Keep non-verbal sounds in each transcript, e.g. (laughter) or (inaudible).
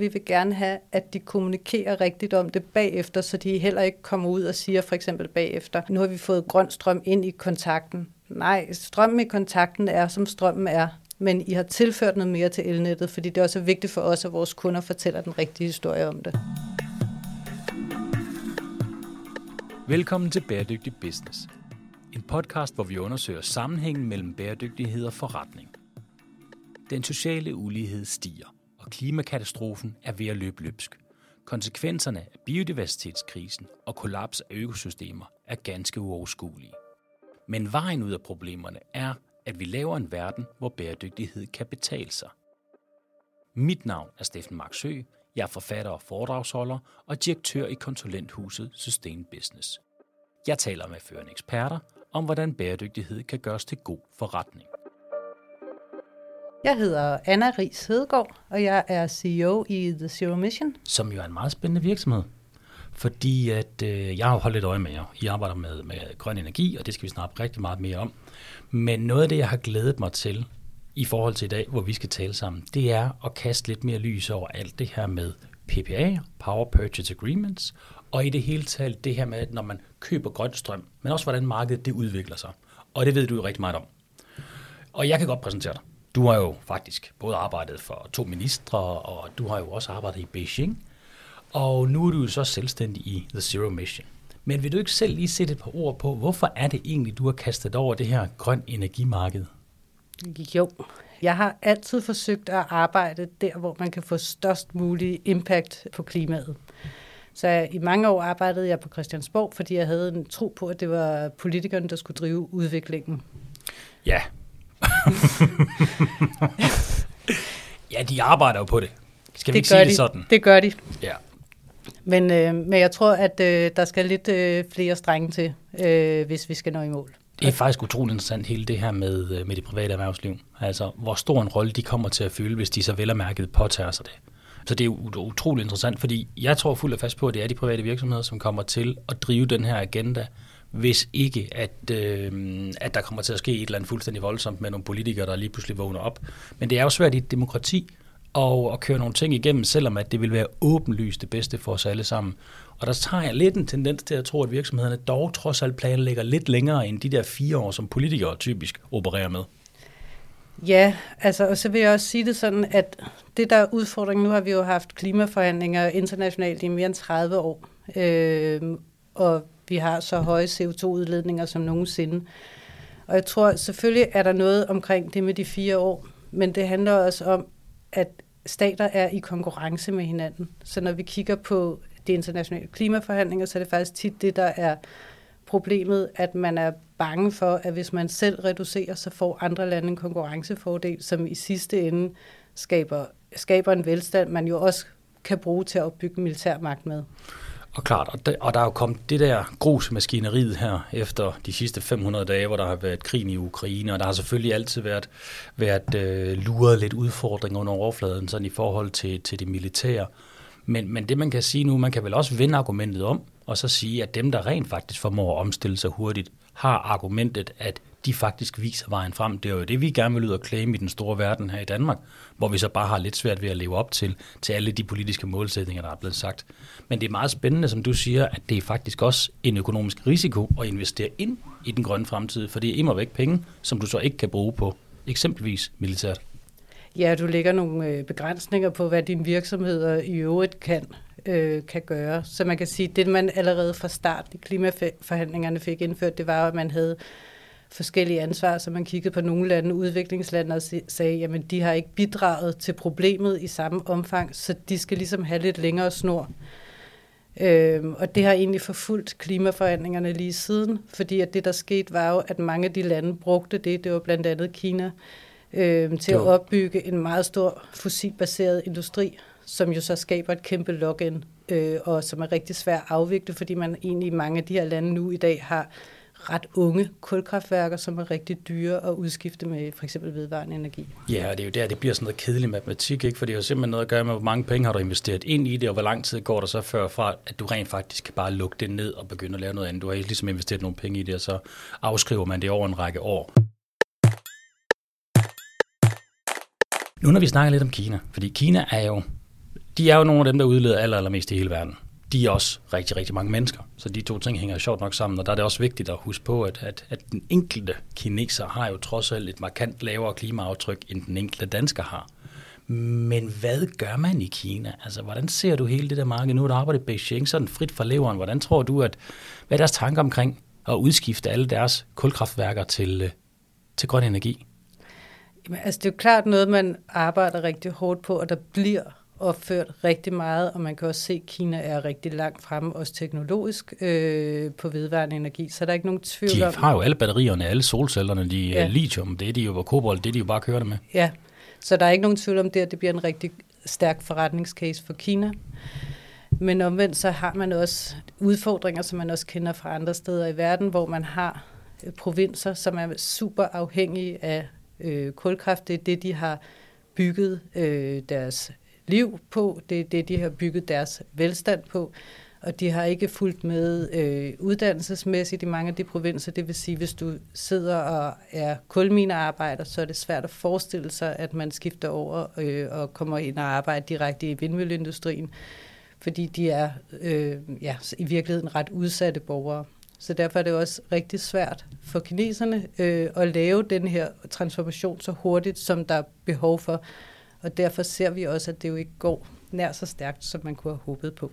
Vi vil gerne have, at de kommunikerer rigtigt om det bagefter, så de heller ikke kommer ud og siger for eksempel bagefter, nu har vi fået grøn strøm ind i kontakten. Nej, strømmen i kontakten er, som strømmen er, men I har tilført noget mere til elnettet, fordi det er også vigtigt for os, at vores kunder fortæller den rigtige historie om det. Velkommen til Bæredygtig Business. En podcast, hvor vi undersøger sammenhængen mellem bæredygtighed og forretning. Den sociale ulighed stiger, klimakatastrofen er ved at løbe løbsk. Konsekvenserne af biodiversitetskrisen og kollaps af økosystemer er ganske uoverskuelige. Men vejen ud af problemerne er, at vi laver en verden, hvor bæredygtighed kan betale sig. Mit navn er Steffen Marksø. Jeg er forfatter og foredragsholder og direktør i konsulenthuset Sustain Business. Jeg taler med førende eksperter om, hvordan bæredygtighed kan gøres til god forretning. Jeg hedder Anna Ries Hedegaard, og jeg er CEO i The Zero Mission. Som jo er en meget spændende virksomhed. Fordi at, øh, jeg har holdt lidt øje med jer. I arbejder med, med grøn energi, og det skal vi snakke rigtig meget mere om. Men noget af det, jeg har glædet mig til i forhold til i dag, hvor vi skal tale sammen, det er at kaste lidt mere lys over alt det her med PPA, Power Purchase Agreements, og i det hele taget det her med, når man køber grøn strøm, men også hvordan markedet det udvikler sig. Og det ved du jo rigtig meget om. Og jeg kan godt præsentere dig. Du har jo faktisk både arbejdet for to ministre, og du har jo også arbejdet i Beijing. Og nu er du jo så selvstændig i The Zero Mission. Men vil du ikke selv lige sætte et par ord på, hvorfor er det egentlig, du har kastet over det her grøn energimarked? Jo, jeg har altid forsøgt at arbejde der, hvor man kan få størst mulig impact på klimaet. Så i mange år arbejdede jeg på Christiansborg, fordi jeg havde en tro på, at det var politikerne, der skulle drive udviklingen. Ja. Ja, de arbejder jo på det. Skal vi det ikke sige de. det sådan? Det gør de. Ja. Men, øh, men jeg tror, at øh, der skal lidt øh, flere strenge til, øh, hvis vi skal nå i mål. Det er faktisk utroligt interessant, hele det her med, øh, med det private erhvervsliv. Altså, hvor stor en rolle de kommer til at fylde, hvis de så vel mærket påtager sig det. Så det er utroligt interessant, fordi jeg tror fuldt og fast på, at det er de private virksomheder, som kommer til at drive den her agenda, hvis ikke at, øh, at der kommer til at ske et eller andet fuldstændig voldsomt med nogle politikere, der lige pludselig vågner op. Men det er jo svært i et demokrati at, at køre nogle ting igennem, selvom at det vil være åbenlyst det bedste for os alle sammen. Og der tager jeg lidt en tendens til at tro, at virksomhederne dog trods alt planlægger lidt længere end de der fire år, som politikere typisk opererer med. Ja, altså, og så vil jeg også sige det sådan, at det der er udfordringen, nu har vi jo haft klimaforhandlinger internationalt i mere end 30 år, øh, og vi har så høje CO2-udledninger som nogensinde. Og jeg tror selvfølgelig er der noget omkring det med de fire år, men det handler også om, at stater er i konkurrence med hinanden. Så når vi kigger på de internationale klimaforhandlinger, så er det faktisk tit det, der er problemet, at man er bange for, at hvis man selv reducerer, så får andre lande en konkurrencefordel, som i sidste ende skaber, skaber en velstand, man jo også kan bruge til at opbygge militærmagt med. Og klart, og der, og der er jo kommet det der grus maskineriet her efter de sidste 500 dage, hvor der har været krig i Ukraine, og der har selvfølgelig altid været, været øh, luret lidt udfordringer under overfladen sådan i forhold til, til det militære. Men, men det man kan sige nu, man kan vel også vende argumentet om, og så sige, at dem, der rent faktisk formår at omstille sig hurtigt, har argumentet, at de faktisk viser vejen frem. Det er jo det, vi gerne vil ud og claim i den store verden her i Danmark, hvor vi så bare har lidt svært ved at leve op til, til alle de politiske målsætninger, der er blevet sagt. Men det er meget spændende, som du siger, at det er faktisk også en økonomisk risiko at investere ind i den grønne fremtid, for det er immer væk penge, som du så ikke kan bruge på eksempelvis militært. Ja, du lægger nogle øh, begrænsninger på, hvad din virksomheder i øvrigt kan øh, kan gøre. Så man kan sige, at det man allerede fra start i klimaforhandlingerne fik indført, det var, at man havde forskellige ansvar, så man kiggede på nogle lande, udviklingslande, og sagde, jamen de har ikke bidraget til problemet i samme omfang, så de skal ligesom have lidt længere snor. Øhm, og det har egentlig forfulgt klimaforhandlingerne lige siden, fordi at det, der skete, var jo, at mange af de lande brugte det, det var blandt andet Kina, øhm, til jo. at opbygge en meget stor fossilbaseret industri, som jo så skaber et kæmpe login, øh, og som er rigtig svært at afvikle, fordi man egentlig i mange af de her lande nu i dag har ret unge kulkraftværker, som er rigtig dyre at udskifte med for eksempel vedvarende energi. Ja, og det er jo der, det bliver sådan noget kedelig matematik, ikke? for det har simpelthen noget at gøre med, hvor mange penge har du investeret ind i det, og hvor lang tid går der så før fra, at du rent faktisk kan bare lukke det ned og begynde at lave noget andet. Du har ikke ligesom investeret nogle penge i det, og så afskriver man det over en række år. Nu når vi snakker lidt om Kina, fordi Kina er jo de er jo nogle af dem, der udleder aller, allermest i hele verden. De er også rigtig, rigtig mange mennesker. Så de to ting hænger sjovt nok sammen, og der er det også vigtigt at huske på, at, at, at den enkelte kineser har jo trods alt et markant lavere klimaaftryk, end den enkelte dansker har. Men hvad gør man i Kina? Altså, hvordan ser du hele det der marked nu, der arbejdet i Beijing, sådan frit fra leveren? Hvordan tror du, at, hvad er deres tanker omkring at udskifte alle deres kulkraftværker til, øh, til grøn energi? Jamen, altså, det er jo klart noget, man arbejder rigtig hårdt på, og der bliver opført rigtig meget, og man kan også se, at Kina er rigtig langt fremme, også teknologisk, øh, på vedvarende energi, så der er ikke nogen tvivl de om... De har jo alle batterierne, alle solcellerne, de ja. lithium, det er de jo, og kobolt, det er de jo bare kører med. Ja, så der er ikke nogen tvivl om det, at det bliver en rigtig stærk forretningscase for Kina. Men omvendt så har man også udfordringer, som man også kender fra andre steder i verden, hvor man har øh, provinser, som er super afhængige af øh, kulkraft. Det er det, de har bygget øh, deres liv på. Det er det, de har bygget deres velstand på og de har ikke fulgt med øh, uddannelsesmæssigt i mange af de provinser. Det vil sige, hvis du sidder og er kulminearbejder, så er det svært at forestille sig, at man skifter over øh, og kommer ind og arbejder direkte i vindmølleindustrien, fordi de er øh, ja, i virkeligheden ret udsatte borgere. Så derfor er det også rigtig svært for kineserne øh, at lave den her transformation så hurtigt, som der er behov for. Og derfor ser vi også, at det jo ikke går nær så stærkt, som man kunne have håbet på.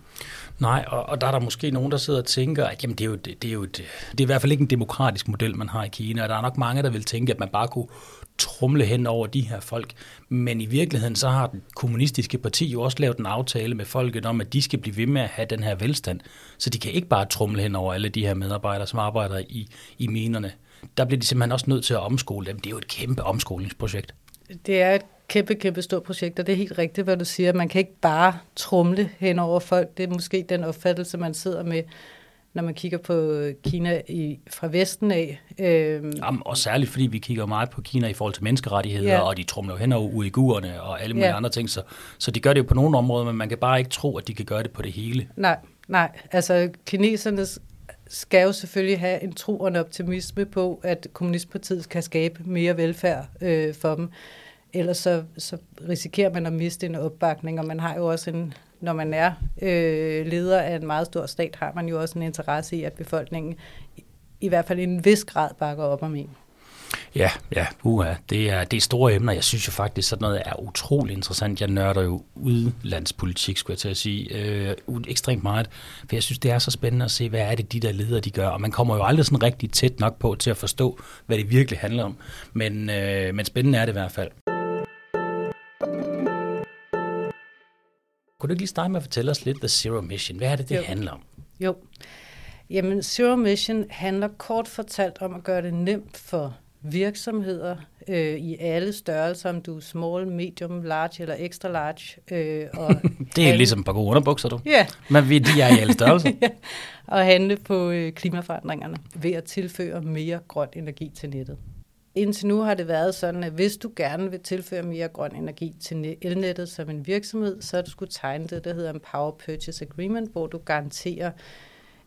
Nej, og, og der er der måske nogen, der sidder og tænker, at jamen, det, er jo, det, det, er jo det, det er i hvert fald ikke en demokratisk model, man har i Kina, og der er nok mange, der vil tænke, at man bare kunne trumle hen over de her folk. Men i virkeligheden, så har den kommunistiske parti jo også lavet en aftale med folket om, at de skal blive ved med at have den her velstand. Så de kan ikke bare trumle hen over alle de her medarbejdere, som arbejder i, i minerne. Der bliver de simpelthen også nødt til at omskole dem. Det er jo et kæmpe omskolingsprojekt. Det er et kæmpe, kæmpe stort projekt, og det er helt rigtigt, hvad du siger. Man kan ikke bare trumle hen over folk. Det er måske den opfattelse, man sidder med, når man kigger på Kina i, fra Vesten af. Øhm. Jamen, og særligt fordi vi kigger meget på Kina i forhold til menneskerettigheder, ja. og de trumler hen over uigurerne og alle mulige ja. andre ting. Så, så de gør det jo på nogle områder, men man kan bare ikke tro, at de kan gøre det på det hele. Nej, nej. Altså kineserne skal jo selvfølgelig have en tro og en optimisme på, at Kommunistpartiet kan skabe mere velfærd øh, for dem. Ellers så, så risikerer man at miste en opbakning, og man har jo også en, når man er øh, leder af en meget stor stat, har man jo også en interesse i, at befolkningen i, i hvert fald i en vis grad bakker op om en. Ja, ja, uha, det er, det er store emner. Jeg synes jo faktisk, sådan noget er utrolig interessant. Jeg nørder jo udlandspolitik, skulle jeg til at sige, øh, ekstremt meget. For jeg synes, det er så spændende at se, hvad er det, de der ledere, de gør. Og man kommer jo aldrig sådan rigtig tæt nok på til at forstå, hvad det virkelig handler om. Men, øh, men spændende er det i hvert fald. Kunne du ikke lige starte med at fortælle os lidt The Zero Mission? Hvad er det, det jo. handler om? Jo. Jamen, Zero Mission handler kort fortalt om at gøre det nemt for virksomheder øh, i alle størrelser, om du er small, medium, large eller extra large. Øh, og (laughs) det er handle... ligesom på gode underbukser, du. Ja. Men vi, de er i alle størrelser. (laughs) ja. Og handle på øh, klimaforandringerne ved at tilføre mere grøn energi til nettet. Indtil nu har det været sådan, at hvis du gerne vil tilføre mere grøn energi til elnettet som en virksomhed, så har du skulle tegne det, der hedder en Power Purchase Agreement, hvor du garanterer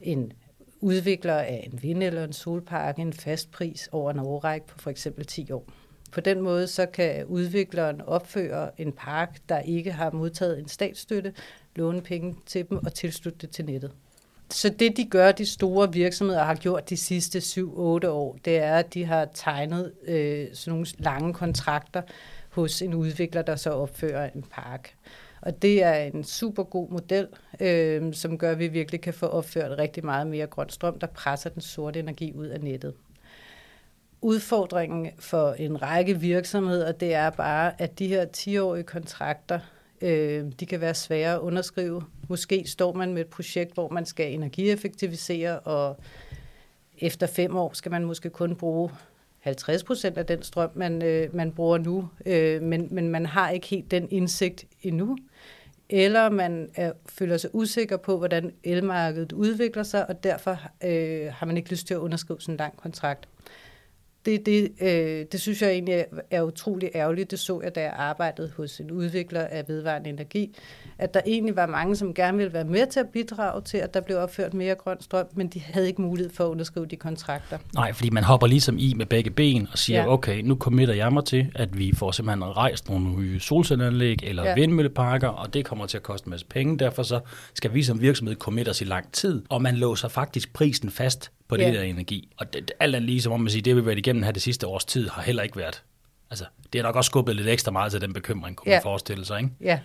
en udvikler af en vind- eller en solpark en fast pris over en årrække på for eksempel 10 år. På den måde så kan udvikleren opføre en park, der ikke har modtaget en statsstøtte, låne penge til dem og tilslutte det til nettet. Så det, de gør, de store virksomheder har gjort de sidste 7-8 år, det er, at de har tegnet øh, sådan nogle lange kontrakter hos en udvikler, der så opfører en park. Og det er en super god model, øh, som gør, at vi virkelig kan få opført rigtig meget mere grøn strøm, der presser den sorte energi ud af nettet. Udfordringen for en række virksomheder, det er bare, at de her 10-årige kontrakter, øh, de kan være svære at underskrive. Måske står man med et projekt, hvor man skal energieffektivisere, og efter fem år skal man måske kun bruge 50 procent af den strøm, man, øh, man bruger nu, øh, men, men man har ikke helt den indsigt endnu. Eller man er, føler sig usikker på, hvordan elmarkedet udvikler sig, og derfor øh, har man ikke lyst til at underskrive sådan en lang kontrakt det, det, øh, det synes jeg egentlig er, utrolig ærgerligt. Det så jeg, da jeg arbejdede hos en udvikler af vedvarende energi, at der egentlig var mange, som gerne ville være med til at bidrage til, at der blev opført mere grøn strøm, men de havde ikke mulighed for at underskrive de kontrakter. Nej, fordi man hopper ligesom i med begge ben og siger, ja. okay, nu committer jeg mig til, at vi får simpelthen rejst nogle nye solcelleanlæg eller ja. vindmølleparker, og det kommer til at koste en masse penge. Derfor så skal vi som virksomhed committe os i lang tid, og man låser faktisk prisen fast på det ja. der energi. Og det, alt andet lige, som om man siger, det vi været igennem her det sidste års tid, har heller ikke været. Altså, det er nok også skubbet lidt ekstra meget til den bekymring, kunne ja. man forestille sig, ikke? Ja,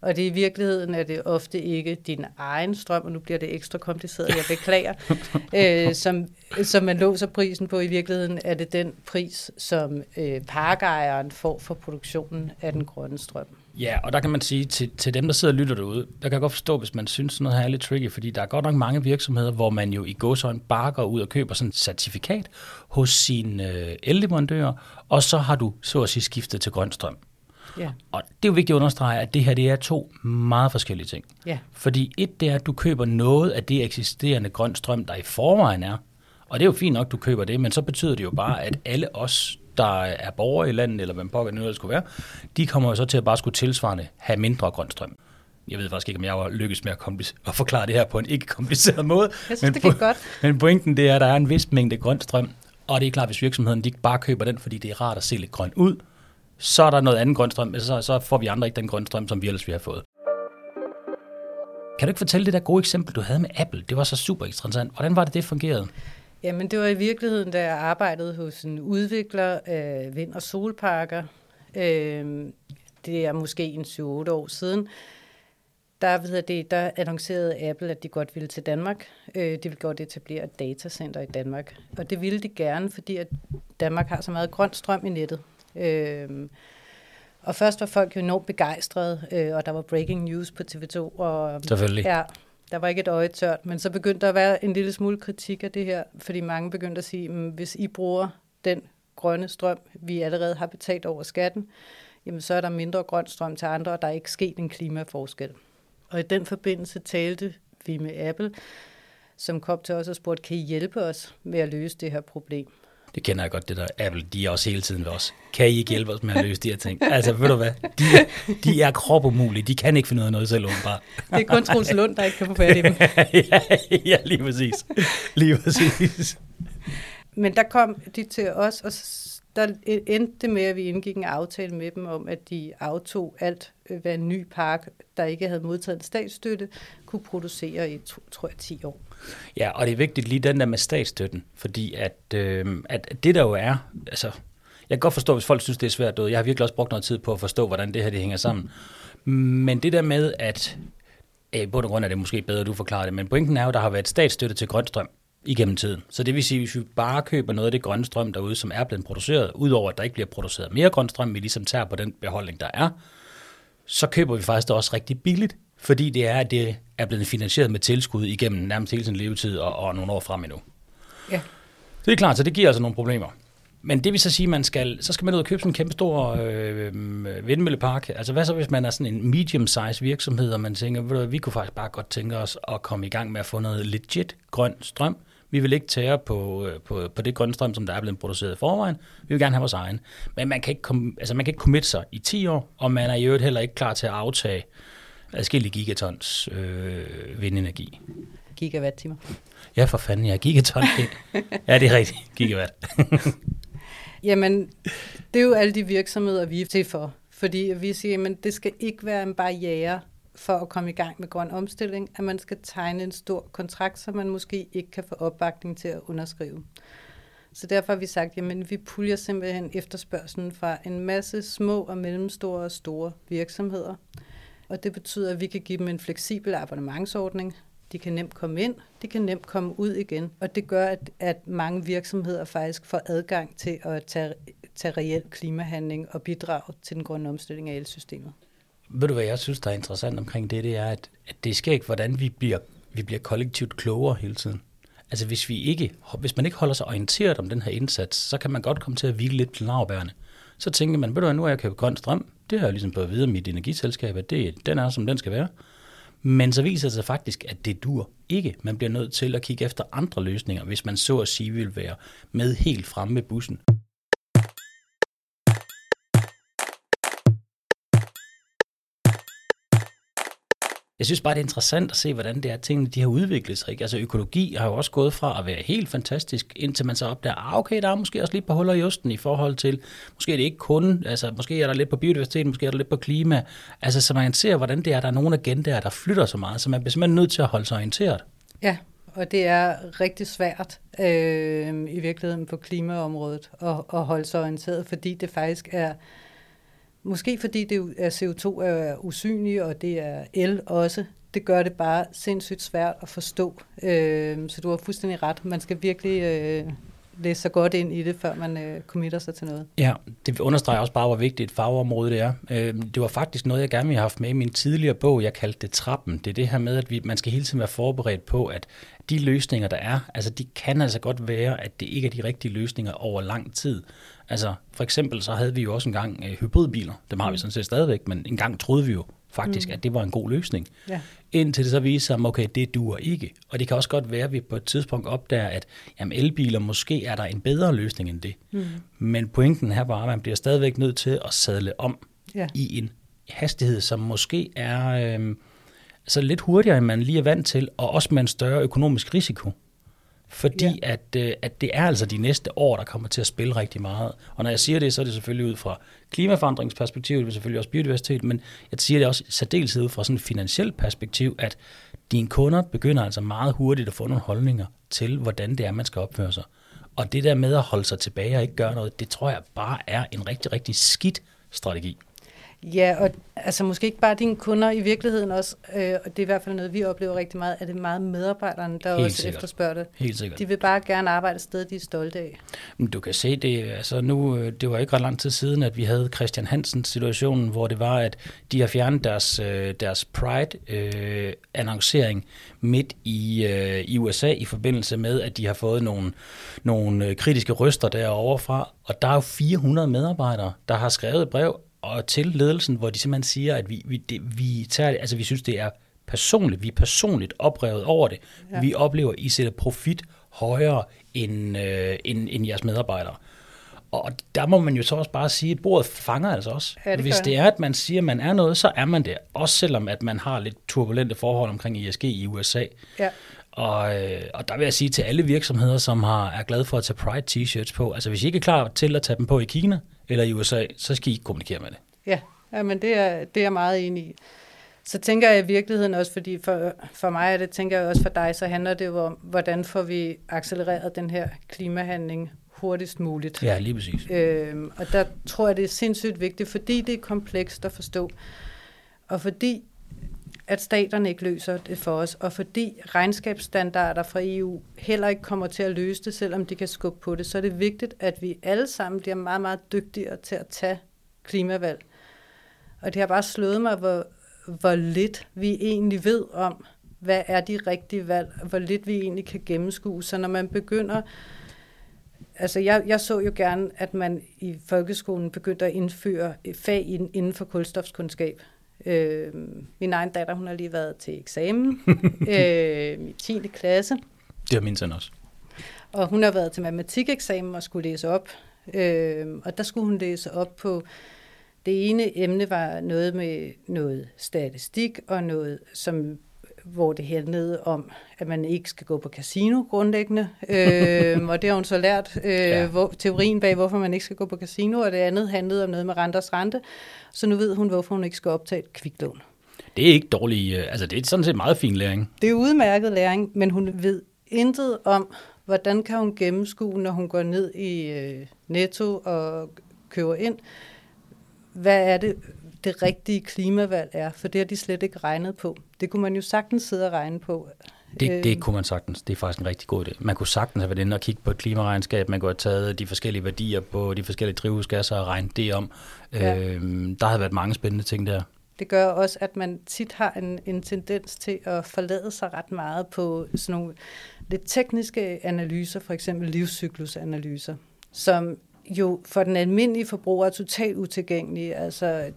og det i virkeligheden er det ofte ikke din egen strøm, og nu bliver det ekstra kompliceret, jeg beklager, (laughs) øh, som, som man låser prisen på. I virkeligheden er det den pris, som øh, parkejeren får for produktionen af den grønne strøm. Ja, og der kan man sige, til, til dem, der sidder og lytter derude, der kan jeg godt forstå, hvis man synes, noget her er lidt tricky, fordi der er godt nok mange virksomheder, hvor man jo i gåsøjne bare går ud og køber sådan et certifikat hos sine øh, elleverandører, og så har du så at sige skiftet til grøn strøm. Ja. Og det er jo vigtigt at understrege, at det her det er to meget forskellige ting. Ja. Fordi et, det er, at du køber noget af det eksisterende grøn strøm, der i forvejen er. Og det er jo fint nok, du køber det, men så betyder det jo bare, at alle os, der er borgere i landet, eller hvem pokker det nu skulle være, de kommer jo så til at bare skulle tilsvarende have mindre grøn strøm. Jeg ved faktisk ikke, om jeg har lykkes med at, at forklare det her på en ikke kompliceret måde. Jeg synes, men, det gik godt. Men pointen det er, at der er en vis mængde grøn strøm, og det er klart, hvis virksomheden de bare køber den, fordi det er rart at se lidt grøn ud, så er der noget andet grønstrøm, så, så får vi andre ikke den grønstrøm, som vi ellers vi har fået. Kan du ikke fortælle det der gode eksempel, du havde med Apple? Det var så super interessant. Hvordan var det, det fungerede? Jamen, det var i virkeligheden, da jeg arbejdede hos en udvikler af vind- og solparker. Øh, det er måske en 7-8 år siden. Der, ved det, der annoncerede Apple, at de godt ville til Danmark. Øh, de ville godt etablere et datacenter i Danmark. Og det ville de gerne, fordi at Danmark har så meget grøn strøm i nettet. Øh, og først var folk jo enormt begejstrede, øh, og der var breaking news på TV2. Og, Selvfølgelig. Ja, der var ikke et øje tørt, men så begyndte der at være en lille smule kritik af det her, fordi mange begyndte at sige, at hvis I bruger den grønne strøm, vi allerede har betalt over skatten, jamen så er der mindre grøn strøm til andre, og der er ikke sket en klimaforskel. Og i den forbindelse talte vi med Apple, som kom til os og spurgte, kan I hjælpe os med at løse det her problem? Det kender jeg godt, det der Apple, de er også hele tiden ved os. Kan I ikke hjælpe os med at løse de her ting? Altså, ved du hvad? De, de er kropumulige. De kan ikke finde ud af noget selv bare. Det er kun Troels Lund, der ikke kan få fat i dem. (laughs) ja, ja, lige præcis. Lige præcis. Men der kom de til os, og der endte det med, at vi indgik en aftale med dem om, at de aftog alt, øh, hvad en ny park, der ikke havde modtaget en statsstøtte, kunne producere i, tror jeg, 10 år. Ja, og det er vigtigt lige den der med statsstøtten, fordi at, øh, at det der jo er, altså, jeg kan godt forstå, hvis folk synes, det er svært. Jeg har virkelig også brugt noget tid på at forstå, hvordan det her det hænger sammen. Men det der med, at i bund og grund er det måske bedre, at du forklarer det, men pointen er jo, at der har været statsstøtte til grønstrøm igennem tiden. Så det vil sige, hvis vi bare køber noget af det grønne strøm derude, som er blevet produceret, udover at der ikke bliver produceret mere grøn strøm, vi ligesom tager på den beholdning, der er, så køber vi faktisk det også rigtig billigt, fordi det er, at det er blevet finansieret med tilskud igennem nærmest hele sin levetid og, og nogle år frem endnu. Ja. Det er klart, så det giver altså nogle problemer. Men det vil så sige, man skal, så skal man ud og købe sådan en kæmpe stor øh, vindmøllepark. Altså hvad så, hvis man er sådan en medium-size virksomhed, og man tænker, ved du, vi kunne faktisk bare godt tænke os at komme i gang med at få noget legit grøn strøm. Vi vil ikke tære på, øh, på, på det grønne strøm, som der er blevet produceret i forvejen. Vi vil gerne have vores egen. Men man kan ikke, kom, altså man kan ikke committe sig i 10 år, og man er i øvrigt heller ikke klar til at aftage adskillige gigatons øh, vindenergi. Gigawatt-timer. Ja, for fanden, ja. Gigaton. Det, (laughs) ja, det er rigtigt. Gigawatt. (laughs) Jamen, det er jo alle de virksomheder, vi er til for. Fordi vi siger, at det skal ikke være en barriere for at komme i gang med grøn omstilling, at man skal tegne en stor kontrakt, som man måske ikke kan få opbakning til at underskrive. Så derfor har vi sagt, at vi puljer simpelthen efterspørgselen fra en masse små og mellemstore og store virksomheder. Og det betyder, at vi kan give dem en fleksibel abonnementsordning. De kan nemt komme ind, de kan nemt komme ud igen. Og det gør, at, at mange virksomheder faktisk får adgang til at tage, tage reel klimahandling og bidrage til den grønne omstilling af elsystemet. Ved du, hvad jeg synes, der er interessant omkring det? Det er, at, at det sker ikke, hvordan vi bliver, vi bliver kollektivt klogere hele tiden. Altså hvis, vi ikke, hvis man ikke holder sig orienteret om den her indsats, så kan man godt komme til at hvile lidt på lavbærene. Så tænker man, ved du hvad, nu har jeg købt grøn strøm, det har jeg ligesom på at vide mit energiselskab, at det, den er, som den skal være. Men så viser det sig faktisk, at det dur ikke. Man bliver nødt til at kigge efter andre løsninger, hvis man så at sige vil være med helt fremme med bussen. Jeg synes bare, det er interessant at se, hvordan det er, tingene de har udviklet sig. Ikke? Altså økologi har jo også gået fra at være helt fantastisk, indtil man så opdager, ah, okay, der er måske også lidt på huller i osten i forhold til, måske er det ikke kun, altså måske er der lidt på biodiversitet, måske er der lidt på klima. Altså så man ser, hvordan det er, der er nogle agendaer, der flytter så meget, så man bliver simpelthen nødt til at holde sig orienteret. Ja, og det er rigtig svært øh, i virkeligheden på klimaområdet at, at holde sig orienteret, fordi det faktisk er Måske fordi det er CO2 er usynlig, og det er el også. Det gør det bare sindssygt svært at forstå. Øh, så du har fuldstændig ret. Man skal virkelig øh, læse sig godt ind i det, før man øh, committer sig til noget. Ja, det understreger også bare, hvor vigtigt et fagområde det er. Øh, det var faktisk noget, jeg gerne ville have haft med i min tidligere bog. Jeg kaldte det trappen. Det er det her med, at vi, man skal hele tiden være forberedt på, at de løsninger, der er, altså de kan altså godt være, at det ikke er de rigtige løsninger over lang tid. Altså for eksempel så havde vi jo også engang øh, hybridbiler. Dem har vi mm. sådan set stadigvæk, men engang troede vi jo faktisk, mm. at det var en god løsning. Ja. Indtil det så viser sig, okay, det duer ikke. Og det kan også godt være, at vi på et tidspunkt opdager, at jamen, elbiler måske er der en bedre løsning end det. Mm. Men pointen her var, at man bliver stadigvæk nødt til at sadle om ja. i en hastighed, som måske er øh, så lidt hurtigere, end man lige er vant til, og også med en større økonomisk risiko. Fordi ja. at, øh, at det er altså de næste år, der kommer til at spille rigtig meget. Og når jeg siger det, så er det selvfølgelig ud fra klimaforandringsperspektiv, det er selvfølgelig også biodiversitet, men jeg siger det også særdeles ud fra sådan et finansielt perspektiv, at dine kunder begynder altså meget hurtigt at få nogle holdninger til, hvordan det er, man skal opføre sig. Og det der med at holde sig tilbage og ikke gøre noget, det tror jeg bare er en rigtig, rigtig skidt strategi. Ja, og altså måske ikke bare dine kunder i virkeligheden også, øh, og det er i hvert fald noget, vi oplever rigtig meget, at det er meget medarbejderne, der Helt også sikkert. efterspørger det. Helt sikkert. De vil bare gerne arbejde et sted, de er stolte af. Men du kan se det, altså nu, øh, det var ikke ret lang tid siden, at vi havde Christian Hansens situation, hvor det var, at de har fjernet deres, øh, deres Pride-annoncering øh, midt i, øh, i USA i forbindelse med, at de har fået nogle, nogle øh, kritiske røster derovre fra, og der er jo 400 medarbejdere, der har skrevet et brev og til ledelsen, hvor de simpelthen siger, at vi, vi, det, vi, tager, altså vi synes, det er personligt, vi er personligt oprevet over det. Ja. Vi oplever, at I sætter profit højere end, øh, end, end jeres medarbejdere. Og der må man jo så også bare sige, at bordet fanger altså også. Ja, det Hvis det er, at man siger, at man er noget, så er man det. Også selvom, at man har lidt turbulente forhold omkring ESG i USA. Ja. Og, øh, og der vil jeg sige til alle virksomheder, som har, er glade for at tage Pride t-shirts på, altså hvis I ikke er klar til at tage dem på i Kina eller i USA, så skal I kommunikere med det. Ja, ja men det er, det er jeg meget enig i. Så tænker jeg i virkeligheden også, fordi for, for mig, og det tænker jeg også for dig, så handler det jo om, hvordan får vi accelereret den her klimahandling hurtigst muligt. Ja, lige præcis. Øhm, og der tror jeg, det er sindssygt vigtigt, fordi det er komplekst at forstå, og fordi at staterne ikke løser det for os, og fordi regnskabsstandarder fra EU heller ikke kommer til at løse det, selvom de kan skubbe på det, så er det vigtigt, at vi alle sammen bliver meget, meget dygtigere til at tage klimavalg. Og det har bare slået mig, hvor, hvor lidt vi egentlig ved om, hvad er de rigtige valg, og hvor lidt vi egentlig kan gennemskue. Så når man begynder... Altså, jeg, jeg så jo gerne, at man i folkeskolen begyndte at indføre fag inden for kulstofskundskab. Øh, min egen datter, hun har lige været til eksamen (laughs) øh, i 10. klasse. Det har min søn også. Og hun har været til matematikeksamen og skulle læse op. Øh, og der skulle hun læse op på, det ene emne var noget med noget statistik og noget, som hvor det handlede om, at man ikke skal gå på casino grundlæggende. øh, og det har hun så lært, øh, ja. hvor, teorien bag, hvorfor man ikke skal gå på casino, og det andet handlede om noget med renters rente. Så nu ved hun, hvorfor hun ikke skal optage et kviklån. Det er ikke dårlig, øh, altså det er sådan set meget fin læring. Det er udmærket læring, men hun ved intet om, hvordan kan hun gennemskue, når hun går ned i øh, Netto og køber ind, hvad er det, det rigtige klimavalg er, for det har de slet ikke regnet på. Det kunne man jo sagtens sidde og regne på. Det, det kunne man sagtens. Det er faktisk en rigtig god idé. Man kunne sagtens have været inde og kigge på et klimaregnskab. Man kunne have taget de forskellige værdier på de forskellige drivhusgasser og regnet det om. Ja. Øhm, der har været mange spændende ting der. Det gør også, at man tit har en, en tendens til at forlade sig ret meget på sådan nogle lidt tekniske analyser, for eksempel livscyklusanalyser, som jo for den almindelige forbruger er totalt utilgængelige. Altså,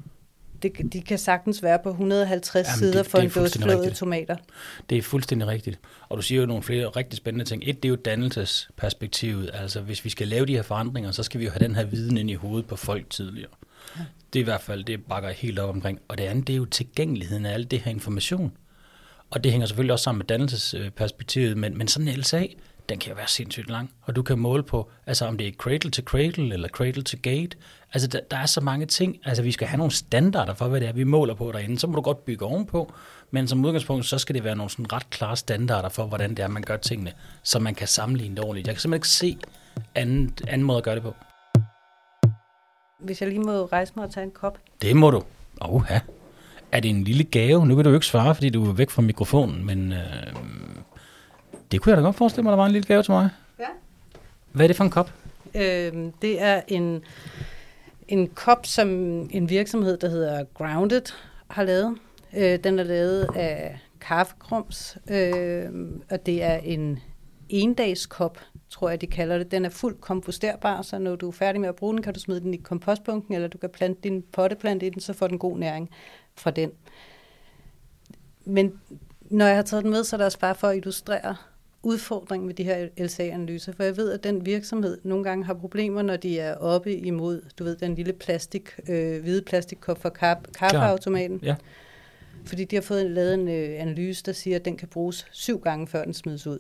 det, de kan sagtens være på 150 Jamen, sider det, for det en dåse flåede tomater. Det er fuldstændig rigtigt. Og du siger jo nogle flere rigtig spændende ting. Et, det er jo dannelsesperspektivet. Altså, hvis vi skal lave de her forandringer, så skal vi jo have den her viden ind i hovedet på folk tidligere. Ja. Det er i hvert fald, det bakker helt op omkring. Og det andet, det er jo tilgængeligheden af alt det her information. Og det hænger selvfølgelig også sammen med dannelsesperspektivet, men, men sådan en LSA, den kan jo være sindssygt lang. Og du kan måle på, altså om det er cradle to cradle eller cradle to gate. Altså der, der er så mange ting. Altså vi skal have nogle standarder for, hvad det er, vi måler på derinde. Så må du godt bygge ovenpå. Men som udgangspunkt, så skal det være nogle sådan ret klare standarder for, hvordan det er, man gør tingene, så man kan sammenligne det ordentligt. Jeg kan simpelthen ikke se anden, anden måde at gøre det på. Hvis jeg lige må rejse mig og tage en kop. Det må du. Åh, ja. Er det en lille gave? Nu kan du jo ikke svare, fordi du er væk fra mikrofonen, men øh, det kunne jeg da godt forestille mig, der var en lille gave til mig. Ja. Hvad er det for en kop? Øh, det er en, en kop, som en virksomhed, der hedder Grounded, har lavet. Øh, den er lavet af kaffekrums, øh, og det er en endagskop, tror jeg, de kalder det. Den er fuldt komposterbar, så når du er færdig med at bruge den, kan du smide den i kompostbunken, eller du kan plante din potteplante i den, så får den god næring fra den. Men når jeg har taget den med, så er det også bare for at illustrere udfordringen med de her LSA-analyser, for jeg ved, at den virksomhed nogle gange har problemer, når de er oppe imod, du ved, den lille plastik, øh, hvide plastikkop fra kaffeautomaten. Ja. Fordi de har fået lavet en øh, analyse, der siger, at den kan bruges syv gange, før den smides ud.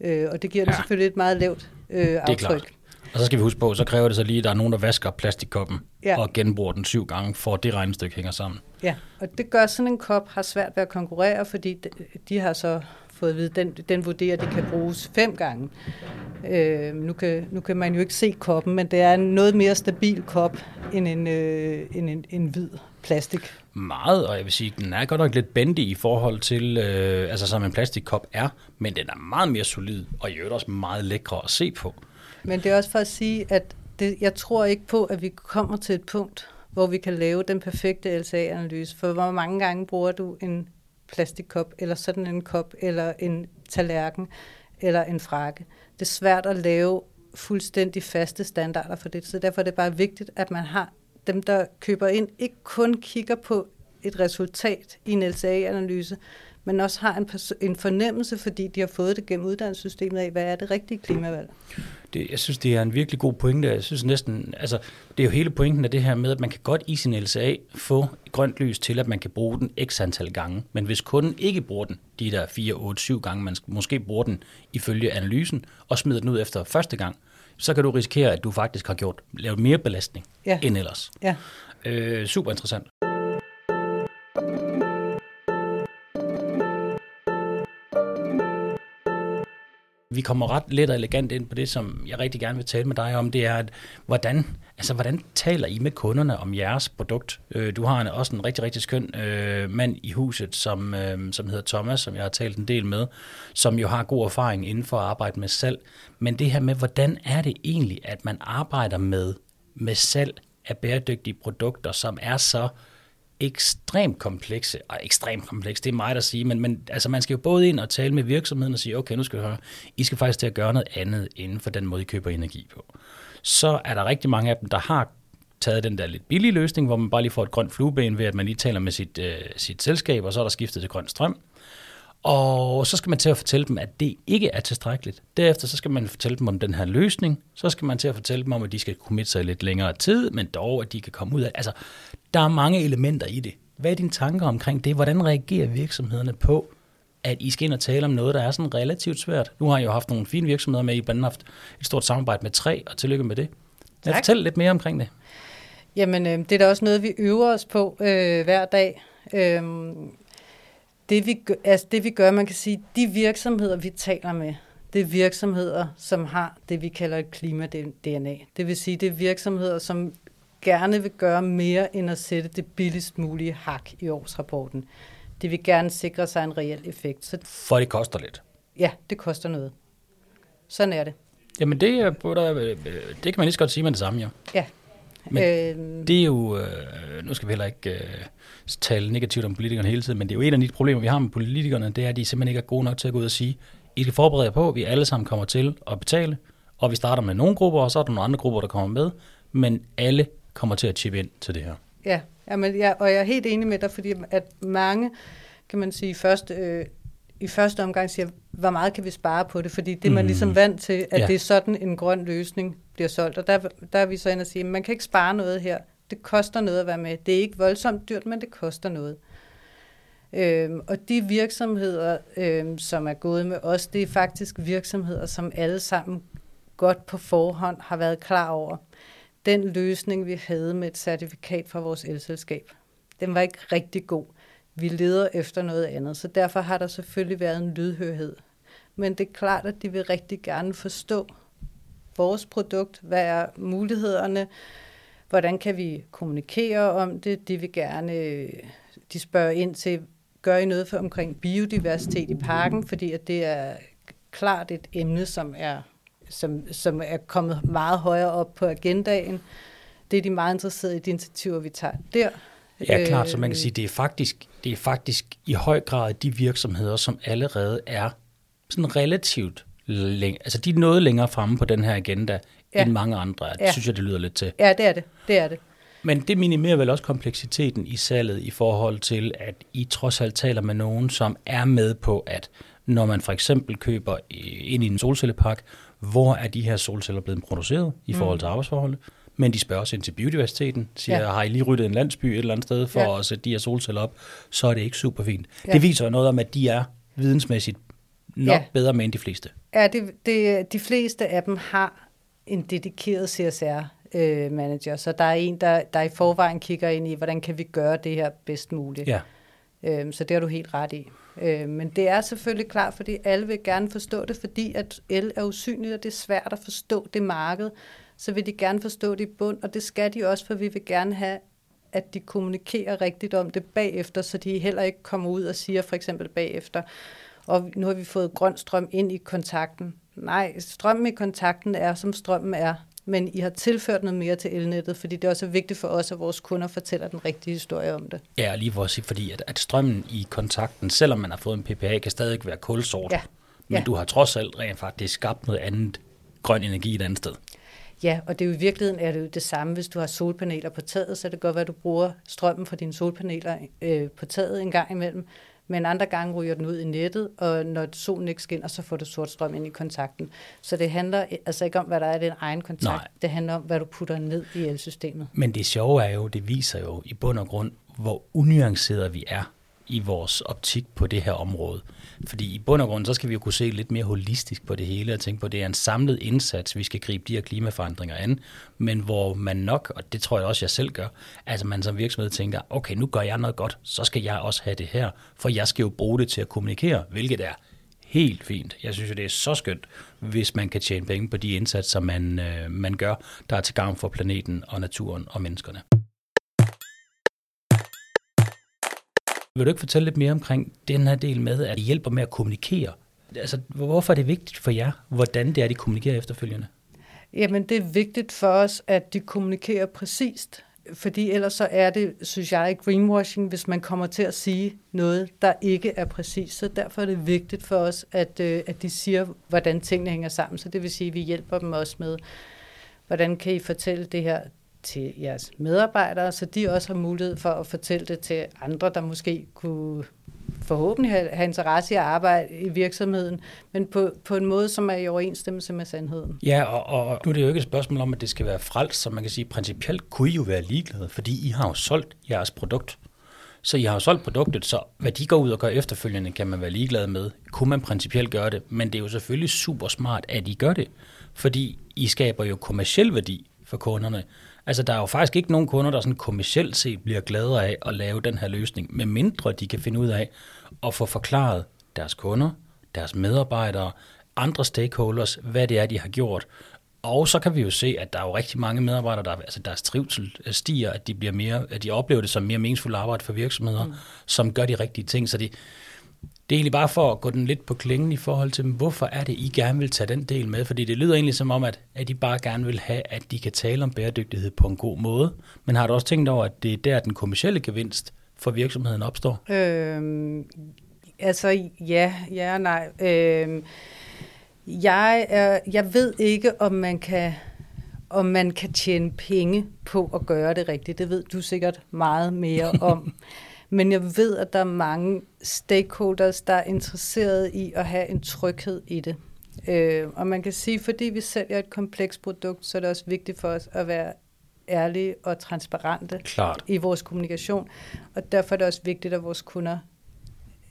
Øh, og det giver den ja. selvfølgelig et meget lavt øh, aftryk. Og så skal vi huske på, så kræver det så lige, at der er nogen, der vasker plastikkoppen ja. og genbruger den syv gange, for at det regnestykke hænger sammen. Ja, og det gør sådan en kop har svært ved at konkurrere, fordi de, de har så fået at vide, den, den vurderer, at det kan bruges fem gange. Øh, nu, kan, nu kan man jo ikke se koppen, men det er en noget mere stabil kop end en, øh, end en, en hvid plastik. Meget, og jeg vil sige, den er godt nok lidt bendig i forhold til, øh, altså som en plastikkop er, men den er meget mere solid, og i øvrigt også meget lækre at se på. Men det er også for at sige, at det, jeg tror ikke på, at vi kommer til et punkt, hvor vi kan lave den perfekte LSA-analyse. For hvor mange gange bruger du en plastikkop, eller sådan en kop, eller en tallerken, eller en frakke. Det er svært at lave fuldstændig faste standarder for det, så derfor er det bare vigtigt, at man har dem, der køber ind, ikke kun kigger på et resultat i en LCA-analyse, men også har en, en fornemmelse, fordi de har fået det gennem uddannelsessystemet af, hvad er det rigtige klimavalg. Det, jeg synes, det er en virkelig god pointe. Jeg synes næsten, altså, det er jo hele pointen af det her med, at man kan godt i sin LCA få grønt lys til, at man kan bruge den x antal gange. Men hvis kunden ikke bruger den, de der 4, 8, 7 gange, man måske bruger den ifølge analysen, og smider den ud efter første gang, så kan du risikere, at du faktisk har gjort lavet mere belastning ja. end ellers. Ja. Øh, super interessant. Vi kommer ret let og elegant ind på det, som jeg rigtig gerne vil tale med dig om, det er, at hvordan, altså, hvordan taler I med kunderne om jeres produkt? Øh, du har en, også en rigtig, rigtig skøn øh, mand i huset, som, øh, som hedder Thomas, som jeg har talt en del med, som jo har god erfaring inden for at arbejde med salg. Men det her med, hvordan er det egentlig, at man arbejder med, med salg af bæredygtige produkter, som er så øh, ekstremt komplekse, og ekstremt komplekse, det er mig, der siger, men, men altså, man skal jo både ind og tale med virksomheden og sige, okay, nu skal vi høre, I skal faktisk til at gøre noget andet inden for den måde, I køber energi på. Så er der rigtig mange af dem, der har taget den der lidt billige løsning, hvor man bare lige får et grønt flueben ved, at man lige taler med sit, øh, sit selskab, og så er der skiftet til grøn strøm. Og så skal man til at fortælle dem, at det ikke er tilstrækkeligt. Derefter så skal man fortælle dem om den her løsning. Så skal man til at fortælle dem om, at de skal commit sig lidt længere tid, men dog, at de kan komme ud af Altså, der er mange elementer i det. Hvad er dine tanker omkring det? Hvordan reagerer virksomhederne på, at I skal ind og tale om noget, der er sådan relativt svært? Nu har I jo haft nogle fine virksomheder med, I har haft et stort samarbejde med tre, og tillykke med det. Jeg fortæl lidt mere omkring det. Jamen, øh, det er da også noget, vi øver os på øh, hver dag. Øh, det vi, gør, altså det vi gør, man kan sige, de virksomheder, vi taler med, det er virksomheder, som har det, vi kalder et klima-DNA. Det vil sige, det er virksomheder, som gerne vil gøre mere end at sætte det billigst mulige hak i årsrapporten. Det vil gerne sikre sig en reel effekt. Så, For det koster lidt? Ja, det koster noget. Sådan er det. Jamen det, er, det kan man lige så godt sige med det samme, jo. Ja. Men øh, det er jo, øh, nu skal vi heller ikke øh, tale negativt om politikerne hele tiden, men det er jo et af de problemer, vi har med politikerne, det er, at de simpelthen ikke er gode nok til at gå ud og sige, I skal forberede jer på, at vi alle sammen kommer til at betale, og vi starter med nogle grupper, og så er der nogle andre grupper, der kommer med, men alle kommer til at chippe ind til det her. Ja, Jamen, ja, og jeg er helt enig med dig, fordi at mange, kan man sige, først, øh, i første omgang siger, hvor meget kan vi spare på det? Fordi det er man mm. ligesom vant til, at ja. det er sådan en grøn løsning bliver solgt. Og der, der er vi så inde og sige, at man kan ikke spare noget her. Det koster noget at være med. Det er ikke voldsomt dyrt, men det koster noget. Øhm, og de virksomheder, øhm, som er gået med os, det er faktisk virksomheder, som alle sammen godt på forhånd har været klar over. Den løsning, vi havde med et certifikat fra vores elselskab, den var ikke rigtig god. Vi leder efter noget andet, så derfor har der selvfølgelig været en lydhørhed. Men det er klart, at de vil rigtig gerne forstå vores produkt, hvad er mulighederne, hvordan kan vi kommunikere om det, de vil gerne, de spørger ind til, gør I noget for omkring biodiversitet i parken, fordi at det er klart et emne, som er, som, som er kommet meget højere op på agendaen. Det er de meget interesserede i de initiativer, vi tager der. Ja, klart, så man kan sige, det er faktisk, det er faktisk i høj grad de virksomheder, som allerede er sådan relativt længe, altså de er noget længere fremme på den her agenda, ja. end mange andre. Det ja. synes jeg, det lyder lidt til. Ja, det er det. det er det. Men det minimerer vel også kompleksiteten i salget i forhold til, at I trods alt taler med nogen, som er med på, at når man for eksempel køber ind i en solcellepark, hvor er de her solceller blevet produceret i mm. forhold til arbejdsforholdet? Men de spørger også ind til biodiversiteten, siger, ja. har I lige ryddet en landsby et eller andet sted for ja. at sætte de her solceller op, så er det ikke super fint. Ja. Det viser noget om, at de er vidensmæssigt nok ja. bedre med end de fleste. Ja, det, det, de fleste af dem har en dedikeret CSR øh. Så der er en, der, der i forvejen kigger ind i, hvordan kan vi gøre det her bedst muligt. Ja. Øh, så det har du helt ret i. Øh, men det er selvfølgelig klart, fordi alle vil gerne forstå det, fordi at el er usynligt, og det er svært at forstå det marked. Så vil de gerne forstå det i bund, og det skal de også, for vi vil gerne have, at de kommunikerer rigtigt om det bagefter, så de heller ikke kommer ud og siger for eksempel bagefter, og nu har vi fået grøn strøm ind i kontakten. Nej, strømmen i kontakten er, som strømmen er men I har tilført noget mere til elnettet, fordi det er også vigtigt for os, at vores kunder fortæller den rigtige historie om det. Ja, lige for at sige, fordi at, at strømmen i kontakten, selvom man har fået en PPA, kan stadig være kulsort. Ja. Men ja. du har trods alt rent faktisk skabt noget andet grøn energi et andet sted. Ja, og det er jo i virkeligheden er det jo det samme, hvis du har solpaneler på taget, så det kan godt være, at du bruger strømmen fra dine solpaneler øh, på taget en gang imellem men andre gange ryger den ud i nettet, og når solen ikke skinner, så får du sort strøm ind i kontakten. Så det handler altså ikke om, hvad der er i din egen kontakt, Nej. det handler om, hvad du putter ned i elsystemet. Men det sjove er jo, det viser jo i bund og grund, hvor unuanceret vi er i vores optik på det her område. Fordi i bund og grund, så skal vi jo kunne se lidt mere holistisk på det hele og tænke på, at det er en samlet indsats, vi skal gribe de her klimaforandringer an, men hvor man nok, og det tror jeg også, jeg selv gør, altså man som virksomhed tænker, okay, nu gør jeg noget godt, så skal jeg også have det her, for jeg skal jo bruge det til at kommunikere, hvilket er helt fint. Jeg synes jo, det er så skønt, hvis man kan tjene penge på de indsatser, man, øh, man gør, der er til gavn for planeten og naturen og menneskerne. Vil du ikke fortælle lidt mere omkring den her del med, at det hjælper med at kommunikere? Altså, hvorfor er det vigtigt for jer, hvordan det er, de kommunikerer efterfølgende? Jamen, det er vigtigt for os, at de kommunikerer præcist. Fordi ellers så er det, synes jeg, greenwashing, hvis man kommer til at sige noget, der ikke er præcist. Så derfor er det vigtigt for os, at, øh, at de siger, hvordan tingene hænger sammen. Så det vil sige, at vi hjælper dem også med, hvordan kan I fortælle det her til jeres medarbejdere, så de også har mulighed for at fortælle det til andre, der måske kunne forhåbentlig have, have interesse i at arbejde i virksomheden, men på, på en måde, som er i overensstemmelse med sandheden. Ja, og, og nu er det jo ikke et spørgsmål om, at det skal være frelst, så man kan sige, principielt kunne I jo være ligeglade, fordi I har jo solgt jeres produkt. Så I har jo solgt produktet, så hvad de går ud og gør efterfølgende, kan man være ligeglad med. Kunne man principielt gøre det, men det er jo selvfølgelig super smart, at I gør det, fordi I skaber jo kommersiel værdi for kunderne. Altså, der er jo faktisk ikke nogen kunder, der sådan kommercielt set bliver gladere af at lave den her løsning, med mindre de kan finde ud af at få forklaret deres kunder, deres medarbejdere, andre stakeholders, hvad det er, de har gjort. Og så kan vi jo se, at der er jo rigtig mange medarbejdere, der, altså deres trivsel stiger, at de, bliver mere, at de oplever det som mere meningsfuldt arbejde for virksomheder, mm. som gør de rigtige ting. Så de, det er egentlig bare for at gå den lidt på klingen i forhold til, hvorfor er det, I gerne vil tage den del med? Fordi det lyder egentlig som om, at, at I bare gerne vil have, at de kan tale om bæredygtighed på en god måde. Men har du også tænkt over, at det er der, den kommercielle gevinst for virksomheden opstår? Øhm, altså ja, ja og nej. Øhm, jeg, er, jeg ved ikke, om man kan om man kan tjene penge på at gøre det rigtigt. Det ved du sikkert meget mere om. (laughs) Men jeg ved, at der er mange stakeholders, der er interesseret i at have en tryghed i det. Øh, og man kan sige, fordi vi sælger et komplekst produkt, så er det også vigtigt for os at være ærlige og transparente Klart. i vores kommunikation. Og derfor er det også vigtigt, at vores kunder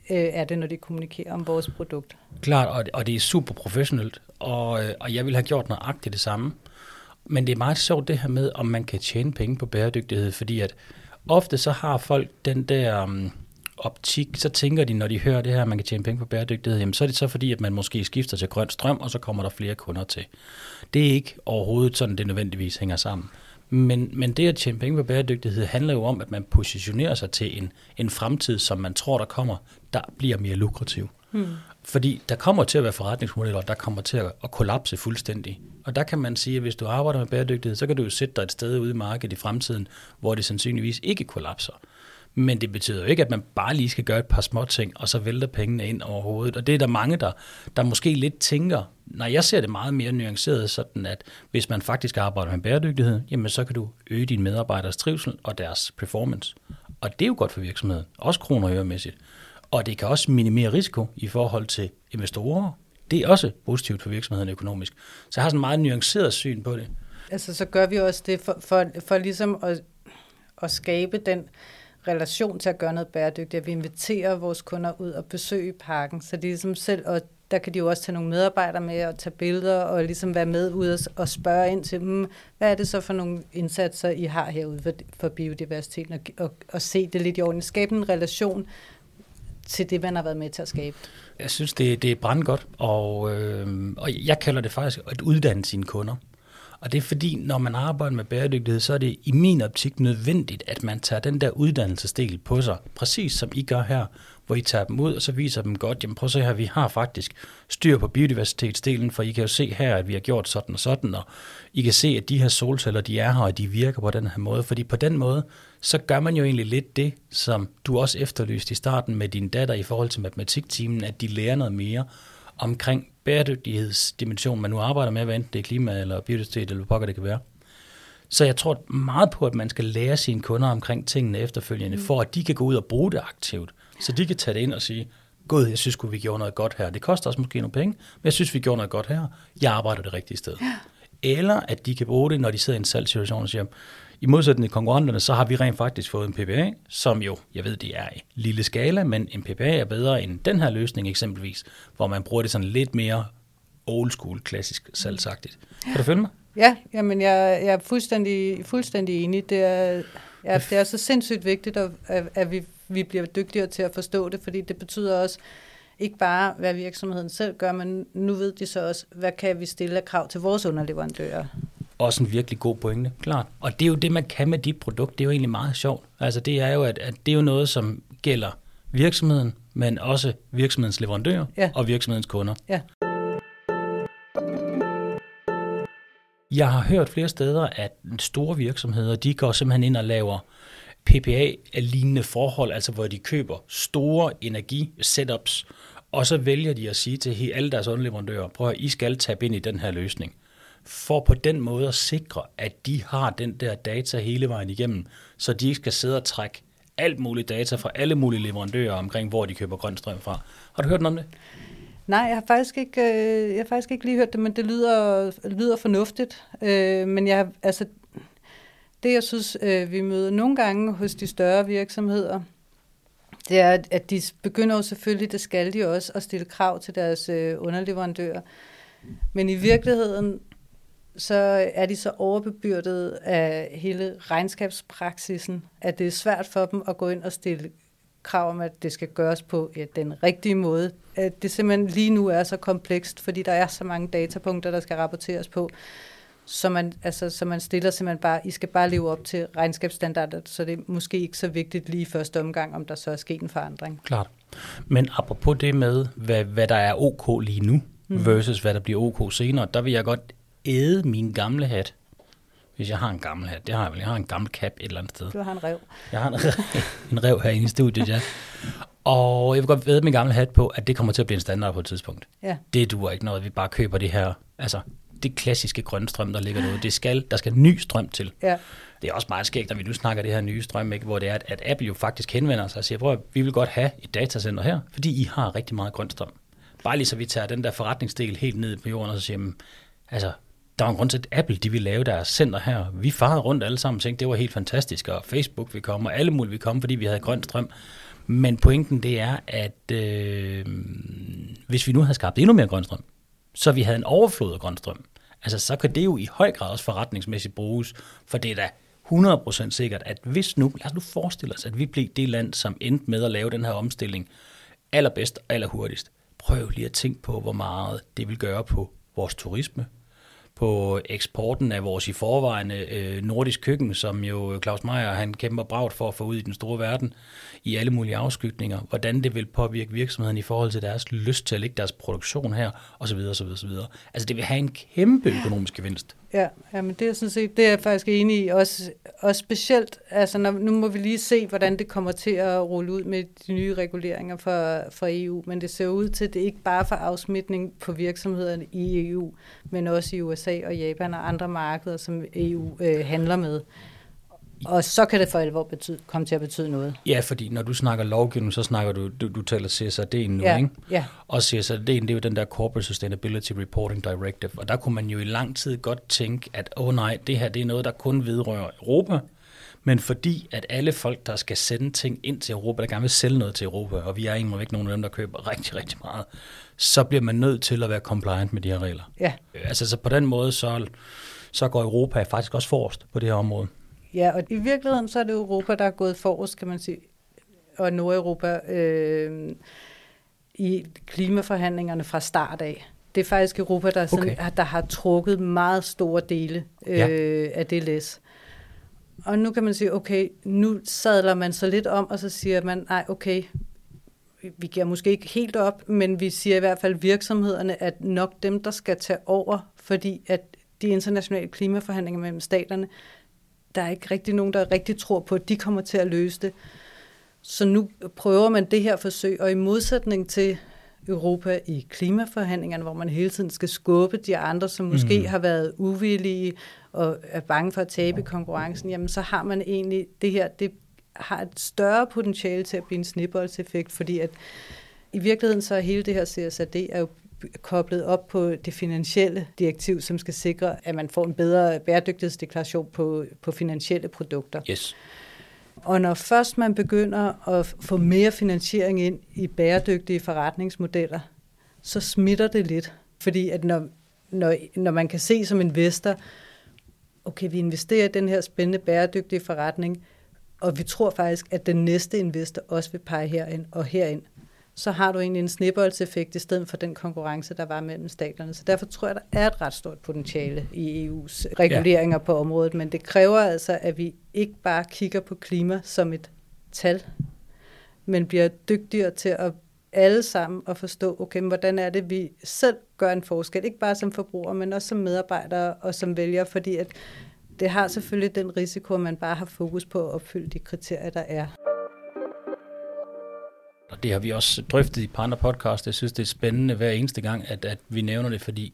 øh, er det, når de kommunikerer om vores produkt. Klart, og, og det er super professionelt, og, øh, og jeg vil have gjort nøjagtigt det samme. Men det er meget sjovt det her med, om man kan tjene penge på bæredygtighed, fordi at ofte så har folk den der um, optik, så tænker de, når de hører det her, at man kan tjene penge på bæredygtighed, jamen så er det så fordi, at man måske skifter til grøn strøm, og så kommer der flere kunder til. Det er ikke overhovedet sådan, det nødvendigvis hænger sammen. Men, men det at tjene penge på bæredygtighed handler jo om, at man positionerer sig til en, en fremtid, som man tror, der kommer, der bliver mere lukrativ. Hmm. Fordi der kommer til at være forretningsmodeller, der kommer til at, at kollapse fuldstændig. Og der kan man sige, at hvis du arbejder med bæredygtighed, så kan du jo sætte dig et sted ude i markedet i fremtiden, hvor det sandsynligvis ikke kollapser. Men det betyder jo ikke, at man bare lige skal gøre et par små ting, og så vælter pengene ind over hovedet. Og det er der mange, der, der måske lidt tænker, når jeg ser det meget mere nuanceret, sådan at hvis man faktisk arbejder med bæredygtighed, jamen så kan du øge dine medarbejderes trivsel og deres performance. Og det er jo godt for virksomheden, også kroner og øremæssigt. Og det kan også minimere risiko i forhold til investorer. Det er også positivt for virksomheden økonomisk. Så jeg har sådan en meget nuanceret syn på det. Altså så gør vi også det for, for, for ligesom at, at skabe den relation til at gøre noget bæredygtigt, at vi inviterer vores kunder ud og besøge parken, så de ligesom selv, og der kan de jo også tage nogle medarbejdere med og tage billeder og ligesom være med ud og, og spørge ind til, dem, hvad er det så for nogle indsatser, I har herude for, for biodiversiteten, og, og, og se det lidt i orden. Skabe en relation til det, man har været med til at skabe. Jeg synes, det, det er brandgodt, og, øh, og jeg kalder det faktisk at uddanne sine kunder. Og det er fordi, når man arbejder med bæredygtighed, så er det i min optik nødvendigt, at man tager den der uddannelsesdel på sig, præcis som I gør her, hvor I tager dem ud, og så viser dem godt, jamen prøv at se her, vi har faktisk styr på biodiversitetsdelen, for I kan jo se her, at vi har gjort sådan og sådan, og I kan se, at de her solceller, de er her, og de virker på den her måde, fordi på den måde, så gør man jo egentlig lidt det, som du også efterlyste i starten med din datter i forhold til matematiktimen, at de lærer noget mere omkring bæredygtighedsdimension, man nu arbejder med, hvad enten det er klima eller biodiversitet eller hvad pokker det kan være. Så jeg tror meget på, at man skal lære sine kunder omkring tingene efterfølgende, mm. for at de kan gå ud og bruge det aktivt. Så de kan tage det ind og sige, Gud, jeg synes vi gjorde noget godt her. Det koster også måske nogle penge, men jeg synes, vi gjorde noget godt her. Jeg arbejder det rigtige sted. Ja. Eller at de kan bruge det, når de sidder i en salgssituation og siger, i modsætning til konkurrenterne, så har vi rent faktisk fået en PPA, som jo, jeg ved, det er i lille skala, men en PPA er bedre end den her løsning eksempelvis, hvor man bruger det sådan lidt mere old school, klassisk salgsagtigt. Kan du følge mig? Ja, jamen jeg, jeg er fuldstændig, fuldstændig enig. Det er, ja, det er så sindssygt vigtigt, at, at vi, vi bliver dygtigere til at forstå det, fordi det betyder også, ikke bare, hvad virksomheden selv gør, men nu ved de så også, hvad kan vi stille af krav til vores underleverandører også en virkelig god pointe, klart. Og det er jo det, man kan med dit produkt. Det er jo egentlig meget sjovt. Altså det er jo, at, at det er jo noget, som gælder virksomheden, men også virksomhedens leverandører ja. og virksomhedens kunder. Ja. Jeg har hørt flere steder, at store virksomheder, de går simpelthen ind og laver PPA-lignende forhold, altså hvor de køber store energi-setups, og så vælger de at sige til alle deres underleverandører, prøv at I skal tabe ind i den her løsning for på den måde at sikre, at de har den der data hele vejen igennem, så de ikke skal sidde og trække alt muligt data fra alle mulige leverandører omkring, hvor de køber grøn strøm fra. Har du hørt noget om det? Nej, jeg har faktisk ikke, øh, jeg har faktisk ikke lige hørt det, men det lyder, lyder fornuftigt. Øh, men jeg, altså, det jeg synes, øh, vi møder nogle gange hos de større virksomheder, det er, at de begynder jo selvfølgelig, det skal de også, at stille krav til deres øh, underleverandører. Men i virkeligheden, så er de så overbebyrdet af hele regnskabspraksisen, at det er svært for dem at gå ind og stille krav om, at det skal gøres på ja, den rigtige måde. At det simpelthen lige nu er så komplekst, fordi der er så mange datapunkter, der skal rapporteres på, så man, altså, så man stiller simpelthen bare, I skal bare leve op til regnskabsstandarder, så det er måske ikke så vigtigt lige i første omgang, om der så er sket en forandring. Klart. Men apropos det med, hvad, hvad der er OK lige nu, mm. versus hvad der bliver OK senere, der vil jeg godt æde min gamle hat. Hvis jeg har en gammel hat. Det har jeg vel. Jeg har en gammel cap et eller andet sted. Du har en rev. Jeg har en rev, (laughs) en rev herinde i studiet, ja. Og jeg vil godt æde min gamle hat på, at det kommer til at blive en standard på et tidspunkt. Ja. Det duer ikke noget, vi bare køber det her. Altså, det klassiske grønstrøm, der ligger derude. Det skal, der skal ny strøm til. Ja. Det er også meget skægt, når vi nu snakker det her nye strøm, ikke? hvor det er, at, at Apple jo faktisk henvender sig og siger, prøv vi vil godt have et datacenter her, fordi I har rigtig meget grønstrøm. Bare lige så vi tager den der forretningsdel helt ned på jorden og så siger, altså, der var en grund til, at Apple de ville lave deres center her. Vi farede rundt alle sammen og tænkte, det var helt fantastisk, og Facebook vi komme, og alle mulige vil komme, fordi vi havde grøn strøm. Men pointen det er, at øh, hvis vi nu havde skabt endnu mere grøn strøm, så vi havde en overflod af grøn strøm, altså så kan det jo i høj grad også forretningsmæssigt bruges, for det er da 100% sikkert, at hvis nu, lad os nu forestille os, at vi blev det land, som endte med at lave den her omstilling allerbedst og allerhurtigst. Prøv lige at tænke på, hvor meget det vil gøre på vores turisme, på eksporten af vores i forvejen øh, nordisk køkken, som jo Claus Meier han kæmper bragt for at få ud i den store verden i alle mulige afskygninger, hvordan det vil påvirke virksomheden i forhold til deres lyst til at lægge deres produktion her, osv. osv., osv. Altså det vil have en kæmpe økonomisk gevinst. Ja, ja men det er sådan set, det er jeg faktisk enig i, også, også specielt, altså når, nu må vi lige se, hvordan det kommer til at rulle ud med de nye reguleringer for, for EU, men det ser ud til, at det ikke bare for afsmitning på virksomhederne i EU, men også i USA og Japan og andre markeder, som EU øh, handler med. Og så kan det for alvor betyde, komme til at betyde noget. Ja, fordi når du snakker lovgivning, så snakker du, du, du taler CSRD nu, ja, ikke? Ja. Og CSRD, det er jo den der Corporate Sustainability Reporting Directive, og der kunne man jo i lang tid godt tænke, at åh oh, nej, det her det er noget, der kun vedrører Europa, men fordi at alle folk, der skal sende ting ind til Europa, der gerne vil sælge noget til Europa, og vi er ikke nogen af dem, der køber rigtig, rigtig meget, så bliver man nødt til at være compliant med de her regler. Ja. Altså så på den måde, så, så går Europa faktisk også forrest på det her område. Ja, og i virkeligheden så er det Europa, der er gået forrest, kan man sige, og Nordeuropa øh, i klimaforhandlingerne fra start af. Det er faktisk Europa, der, sådan, okay. der har trukket meget store dele øh, ja. af det læs. Og nu kan man sige, okay, nu sadler man så lidt om, og så siger man, nej, okay, vi giver måske ikke helt op, men vi siger i hvert fald virksomhederne, at nok dem, der skal tage over, fordi at de internationale klimaforhandlinger mellem staterne, der er ikke rigtig nogen, der rigtig tror på, at de kommer til at løse det. Så nu prøver man det her forsøg, og i modsætning til Europa i klimaforhandlingerne, hvor man hele tiden skal skubbe de andre, som måske mm. har været uvillige og er bange for at tabe konkurrencen, jamen så har man egentlig det her, det har et større potentiale til at blive en snibboldseffekt, fordi at i virkeligheden så er hele det her CSRD er jo koblet op på det finansielle direktiv, som skal sikre, at man får en bedre bæredygtighedsdeklaration på, på finansielle produkter. Yes. Og når først man begynder at få mere finansiering ind i bæredygtige forretningsmodeller, så smitter det lidt. Fordi at når, når, når man kan se som investor, okay, vi investerer i den her spændende bæredygtige forretning, og vi tror faktisk, at den næste investor også vil pege herind og herind, så har du egentlig en snibboldseffekt i stedet for den konkurrence, der var mellem staterne. Så derfor tror jeg, der er et ret stort potentiale i EU's reguleringer ja. på området, men det kræver altså, at vi ikke bare kigger på klima som et tal, men bliver dygtigere til at alle sammen at forstå, okay, hvordan er det, vi selv gør en forskel, ikke bare som forbrugere, men også som medarbejdere og som vælgere, fordi at det har selvfølgelig den risiko, at man bare har fokus på at opfylde de kriterier, der er. Og det har vi også drøftet i par andre podcasts. Jeg synes, det er spændende hver eneste gang, at, at vi nævner det, fordi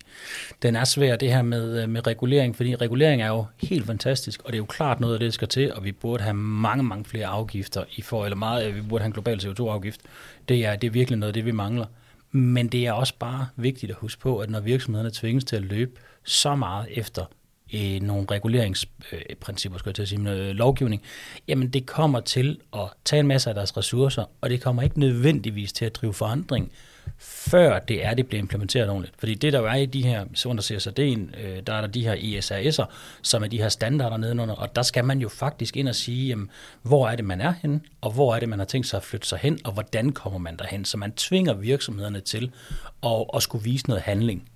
den er svær, det her med, øh, med regulering, fordi regulering er jo helt fantastisk, og det er jo klart noget af det, der skal til, og vi burde have mange, mange flere afgifter i for, eller meget, øh, vi burde have en global CO2-afgift. Det er, det er virkelig noget af det, vi mangler. Men det er også bare vigtigt at huske på, at når virksomhederne tvinges til at løbe så meget efter øh, nogle reguleringsprincipper, skal jeg til at sige, noget lovgivning, jamen det kommer til at tage en masse af deres ressourcer, og det kommer ikke nødvendigvis til at drive forandring, før det er, det bliver implementeret ordentligt. Fordi det, der jo er i de her, så under CSRD'en, øh, der er der de her ISRS'er, som er de her standarder nedenunder, og der skal man jo faktisk ind og sige, jamen, hvor er det, man er henne, og hvor er det, man har tænkt sig at flytte sig hen, og hvordan kommer man derhen. Så man tvinger virksomhederne til at, at skulle vise noget handling.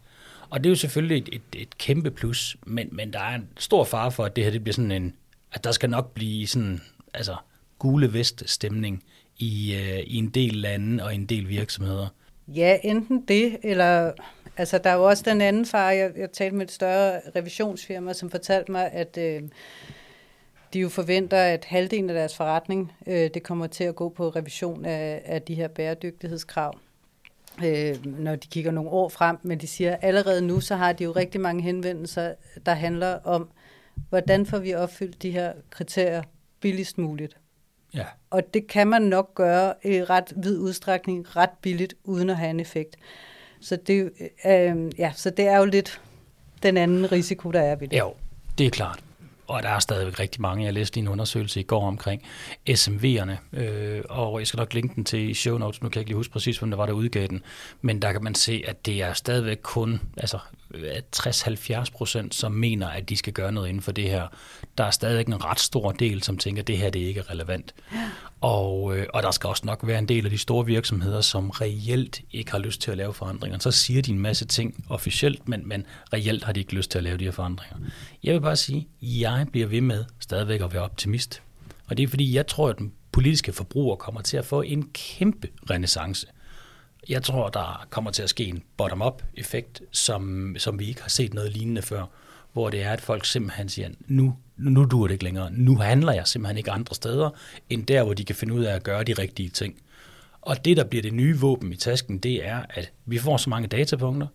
Og det er jo selvfølgelig et, et, et kæmpe plus, men, men der er en stor fare for, at det her det bliver sådan en, at der skal nok blive sådan, altså gule vest stemning i, øh, i en del lande og en del virksomheder. Ja, enten det, eller altså der er jo også den anden far, jeg, jeg talte med et større revisionsfirma, som fortalte mig, at øh, de jo forventer, at halvdelen af deres forretning, øh, det kommer til at gå på revision af, af de her bæredygtighedskrav øh, når de kigger nogle år frem, men de siger, allerede nu, så har de jo rigtig mange henvendelser, der handler om, hvordan får vi opfyldt de her kriterier billigst muligt. Ja. Og det kan man nok gøre i ret vid udstrækning, ret billigt, uden at have en effekt. Så det, øh, ja, så det er jo lidt den anden risiko, der er ved det. Jo, det er klart. Og der er stadigvæk rigtig mange. Jeg læste en undersøgelse i går omkring SMV'erne, øh, og jeg skal nok linke den til i show notes. Nu kan jeg ikke lige huske præcis, hvem der var, der udgav den. Men der kan man se, at det er stadigvæk kun altså, 60-70 procent, som mener, at de skal gøre noget inden for det her. Der er stadigvæk en ret stor del, som tænker, at det her det er ikke relevant. Ja. Og, øh, og der skal også nok være en del af de store virksomheder, som reelt ikke har lyst til at lave forandringer. Så siger de en masse ting officielt, men, men reelt har de ikke lyst til at lave de her forandringer. Jeg vil bare sige, at jeg bliver ved med stadigvæk at være optimist. Og det er fordi, jeg tror, at den politiske forbruger kommer til at få en kæmpe renaissance. Jeg tror, der kommer til at ske en bottom-up effekt, som, som vi ikke har set noget lignende før, hvor det er, at folk simpelthen siger, nu, nu dur det ikke længere. Nu handler jeg simpelthen ikke andre steder, end der, hvor de kan finde ud af at gøre de rigtige ting. Og det, der bliver det nye våben i tasken, det er, at vi får så mange datapunkter,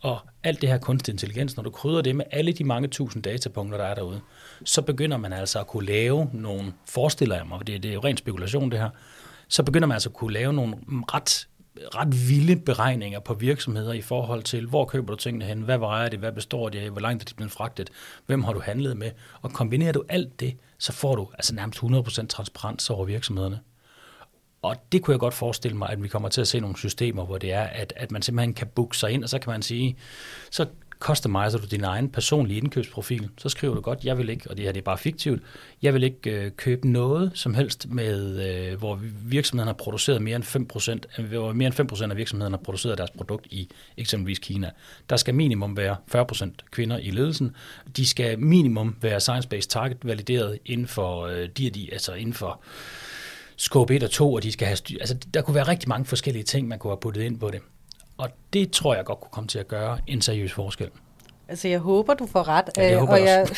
og alt det her kunstig intelligens, når du krydder det med alle de mange tusind datapunkter, der er derude, så begynder man altså at kunne lave nogle, forestiller jeg mig, det, det er jo ren spekulation det her, så begynder man altså at kunne lave nogle ret ret vilde beregninger på virksomheder i forhold til, hvor køber du tingene hen, hvad vejer det, hvad består det af, hvor langt er det blevet fragtet, hvem har du handlet med, og kombinerer du alt det, så får du altså nærmest 100% transparens over virksomhederne. Og det kunne jeg godt forestille mig, at vi kommer til at se nogle systemer, hvor det er, at, at man simpelthen kan booke sig ind, og så kan man sige, så customiser du din egen personlige indkøbsprofil. Så skriver du godt, jeg vil ikke, og det her det er bare fiktivt, jeg vil ikke øh, købe noget som helst, med, øh, hvor virksomheden har produceret mere end 5%, hvor mere end 5% af virksomheden har produceret deres produkt i eksempelvis Kina. Der skal minimum være 40% kvinder i ledelsen. De skal minimum være science-based target valideret inden for øh, de, de, altså inden for scope 1 og 2, og de skal have styr. Altså, der kunne være rigtig mange forskellige ting, man kunne have puttet ind på det. Og det tror jeg godt kunne komme til at gøre en seriøs forskel. Altså, jeg håber, du får ret. Ja, jeg håber og jeg,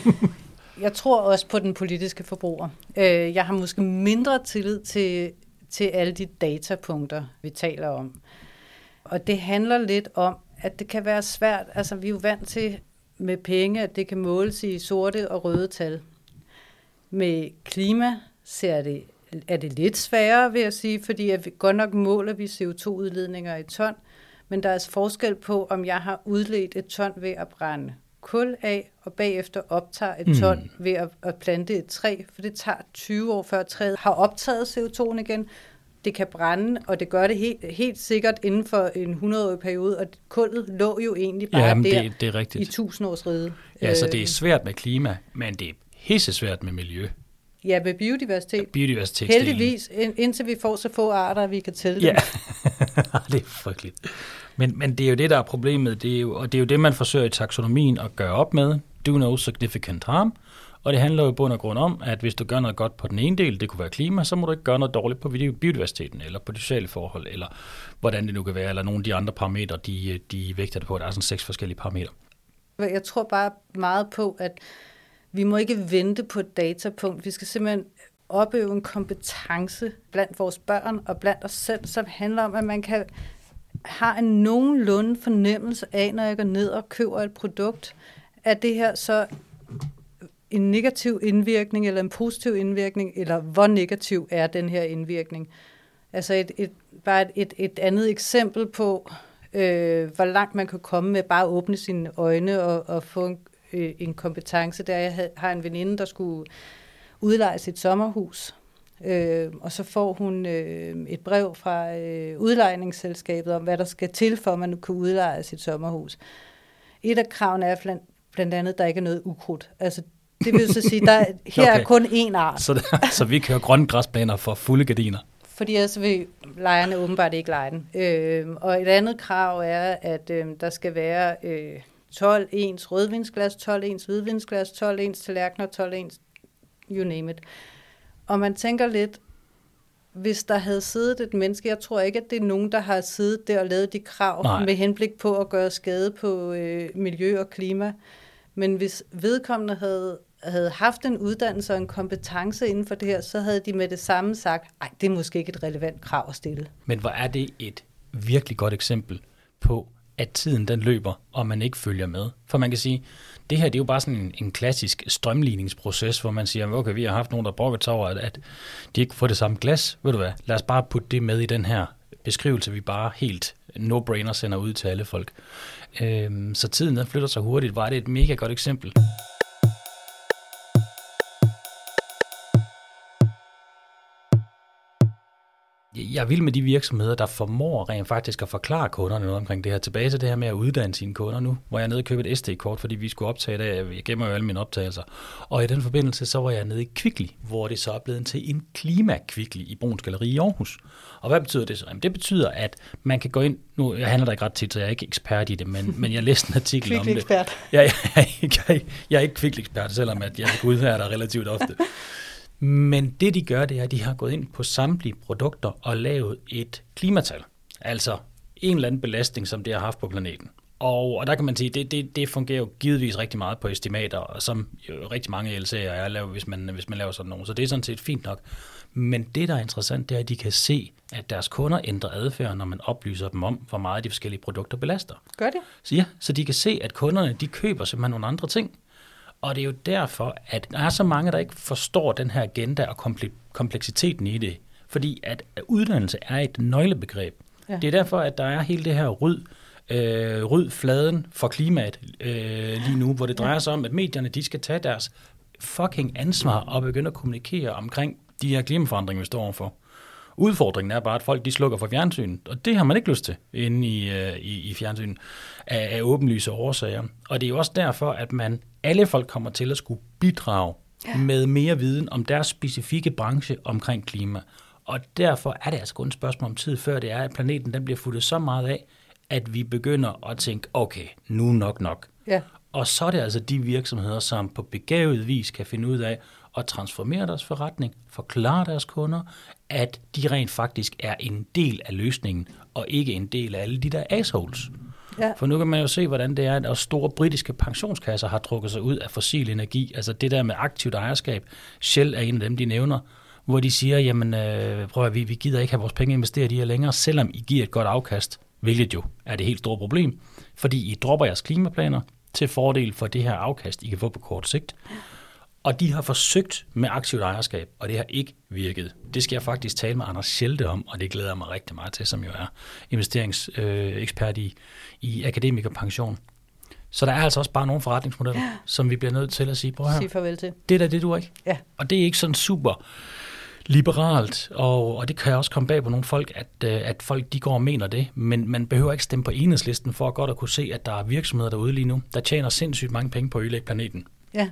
(laughs) jeg tror også på den politiske forbruger. Øh, jeg har måske mindre tillid til, til alle de datapunkter, vi taler om. Og det handler lidt om, at det kan være svært. Altså, vi er jo vant til med penge, at det kan måles i sorte og røde tal. Med klima ser det er det lidt sværere, vil jeg sige, fordi at vi, godt nok måler vi CO2-udledninger i ton, men der er forskel på, om jeg har udledt et ton ved at brænde kul af, og bagefter optager et ton mm. ved at, at plante et træ, for det tager 20 år før træet har optaget CO2 igen. Det kan brænde, og det gør det helt, helt sikkert inden for en 100-årig periode, og kullet lå jo egentlig bare Jamen, der det, det er rigtigt. i 1000 års ride. Ja, så det er svært med klima, men det er hisse svært med miljø. Ja, med biodiversitet. Biodiversitet. Heldigvis, indtil vi får så få arter, at vi kan tælle ja. (laughs) det er frygteligt. Men, men det er jo det, der er problemet, det er jo, og det er jo det, man forsøger i taksonomien at gøre op med. Do no significant harm. Og det handler jo i bund og grund om, at hvis du gør noget godt på den ene del, det kunne være klima, så må du ikke gøre noget dårligt på biodiversiteten, eller på de sociale forhold, eller hvordan det nu kan være, eller nogle af de andre parametre, de, de vægter det på. Der er sådan seks forskellige parametre. Jeg tror bare meget på, at vi må ikke vente på et datapunkt. Vi skal simpelthen opøve en kompetence blandt vores børn og blandt os selv, som handler om, at man kan har en nogenlunde fornemmelse af, når jeg går ned og køber et produkt, at det her så en negativ indvirkning eller en positiv indvirkning, eller hvor negativ er den her indvirkning. Altså et, et, bare et, et, et andet eksempel på, øh, hvor langt man kan komme med bare at åbne sine øjne og, og få en, øh, en kompetence, der jeg har en veninde, der skulle udleje sit sommerhus, øh, og så får hun øh, et brev fra øh, udlejningsselskabet om, hvad der skal til, for at man kan udleje sit sommerhus. Et af kravene er blandt, blandt andet, at der ikke er noget ukrudt. Altså, det vil så sige, der (laughs) her okay. er kun én art. Så, der, (laughs) så vi kører grønne græsplaner for fulde gardiner? Fordi ellers vil lejerne åbenbart ikke lege den. Øh, og et andet krav er, at øh, der skal være øh, 12 ens rødvinsglas, 12 ens hvidvinsglas, 12 ens tallerkener, 12 ens you name it. Og man tænker lidt, hvis der havde siddet et menneske, jeg tror ikke, at det er nogen, der har siddet der og lavet de krav Nej. med henblik på at gøre skade på øh, miljø og klima. Men hvis vedkommende havde, havde haft en uddannelse og en kompetence inden for det her, så havde de med det samme sagt, nej, det er måske ikke et relevant krav at stille. Men hvor er det et virkelig godt eksempel på, at tiden den løber, og man ikke følger med. For man kan sige, det her det er jo bare sådan en, en klassisk strømligningsproces, hvor man siger, okay, vi har haft nogen, der brokket over, at, at de ikke får det samme glas. Ved du hvad, lad os bare putte det med i den her beskrivelse, vi bare helt no-brainer sender ud til alle folk. Øhm, så tiden den flytter sig hurtigt, var det et mega godt eksempel. Jeg vil med de virksomheder, der formår rent faktisk at forklare kunderne noget omkring det her. Tilbage til det her med at uddanne sine kunder nu, hvor jeg nede og købe et SD-kort, fordi vi skulle optage det. Jeg gemmer jo alle mine optagelser. Og i den forbindelse, så var jeg nede i Kvickly, hvor det så er blevet til en klimakvickly i Bruns Galeri i Aarhus. Og hvad betyder det så? Jamen, det betyder, at man kan gå ind, nu jeg handler der ikke ret tit, så jeg er ikke ekspert i det, men, (laughs) men jeg læste en artikel om det. ekspert. Ja, jeg, jeg, jeg, jeg er ikke Kvickly-ekspert, selvom at jeg udværer der relativt ofte. (laughs) Men det de gør, det er, at de har gået ind på samtlige produkter og lavet et klimatal. Altså en eller anden belastning, som det har haft på planeten. Og, og der kan man sige, det, det, det fungerer jo givetvis rigtig meget på estimater, som jo rigtig mange LC'er er lavet, hvis man, hvis man laver sådan nogle. Så det er sådan set fint nok. Men det, der er interessant, det er, at de kan se, at deres kunder ændrer adfærd, når man oplyser dem om, hvor meget de forskellige produkter belaster. Gør det? Så ja, så de kan se, at kunderne de køber simpelthen nogle andre ting. Og det er jo derfor, at der er så mange, der ikke forstår den her agenda og kompleksiteten i det. Fordi at uddannelse er et nøglebegreb. Ja. Det er derfor, at der er hele det her ryd, øh, ryd fladen for klimaet øh, lige nu, hvor det drejer sig om, at medierne de skal tage deres fucking ansvar og begynde at kommunikere omkring de her klimaforandringer, vi står overfor. Udfordringen er bare, at folk de slukker for fjernsynet, og det har man ikke lyst til inde i, uh, i, i fjernsynet af, af åbenlyse årsager. Og det er jo også derfor, at man alle folk kommer til at skulle bidrage ja. med mere viden om deres specifikke branche omkring klima. Og derfor er det altså kun et spørgsmål om tid, før det er, at planeten den bliver fuldt så meget af, at vi begynder at tænke, okay, nu nok nok. Ja. Og så er det altså de virksomheder, som på begavet vis kan finde ud af at transformere deres forretning, forklare deres kunder, at de rent faktisk er en del af løsningen, og ikke en del af alle de der assholes. Ja. For nu kan man jo se, hvordan det er, at store britiske pensionskasser har trukket sig ud af fossil energi. Altså det der med aktivt ejerskab. Shell er en af dem, de nævner, hvor de siger, jamen øh, prøv at vi, vi gider ikke have vores penge investeret i jer længere, selvom I giver et godt afkast, hvilket jo er det helt store problem, fordi I dropper jeres klimaplaner til fordel for det her afkast, I kan få på kort sigt. Og de har forsøgt med aktivt ejerskab, og det har ikke virket. Det skal jeg faktisk tale med Anders Schelte om, og det glæder jeg mig rigtig meget til, som jo er investeringsekspert i, i akademikerpension. Så der er altså også bare nogle forretningsmodeller, ja. som vi bliver nødt til at sige, prøv her, sige farvel til. det er da det, du ikke. Ja. Og det er ikke sådan super liberalt, og, og det kan også komme bag på nogle folk, at, øh, at folk de går og mener det, men man behøver ikke stemme på enhedslisten for at godt at kunne se, at der er virksomheder derude lige nu, der tjener sindssygt mange penge på at ødelægge planeten. Ja.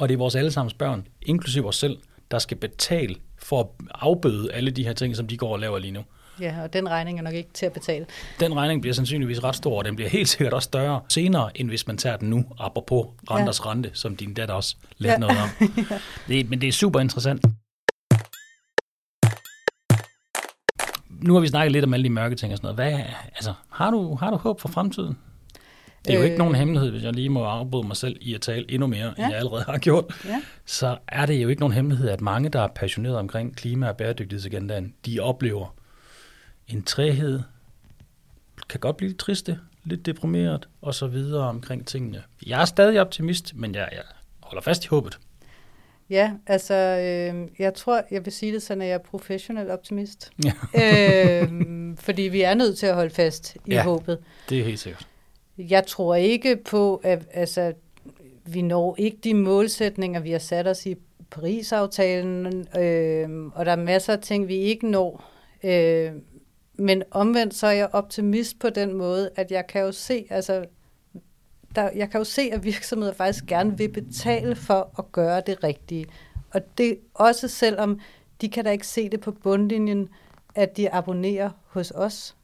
Og det er vores allesammens børn, inklusive os selv, der skal betale for at afbøde alle de her ting, som de går og laver lige nu. Ja, og den regning er nok ikke til at betale. Den regning bliver sandsynligvis ret stor, og den bliver helt sikkert også større senere, end hvis man tager den nu, apropos renters ja. rente, som din datter også lærte ja. noget om. ja. (laughs) det, men det er super interessant. Nu har vi snakket lidt om alle de mørke ting og sådan noget. Hvad, altså, har, du, har du håb for fremtiden? Det er jo ikke øh, nogen hemmelighed, hvis jeg lige må afbryde mig selv i at tale endnu mere, ja. end jeg allerede har gjort. Ja. Så er det jo ikke nogen hemmelighed, at mange, der er passionerede omkring klima- og bæredygtighedsagendaen, de oplever en træhed, kan godt blive lidt triste, lidt deprimeret og så videre omkring tingene. Jeg er stadig optimist, men jeg, jeg holder fast i håbet. Ja, altså, øh, jeg tror, jeg vil sige det sådan, at jeg er professionel optimist. Ja. øh, fordi vi er nødt til at holde fast i ja, håbet. det er helt sikkert. Jeg tror ikke på, at altså, vi når ikke de målsætninger, vi har sat os i Paris-aftalen, øh, og der er masser af ting, vi ikke når. Øh, men omvendt så er jeg optimist på den måde, at jeg kan jo se, altså, der, jeg kan jo se, at virksomheder faktisk gerne vil betale for at gøre det rigtige. Og det også selvom de kan da ikke se det på bundlinjen, at de abonnerer hos os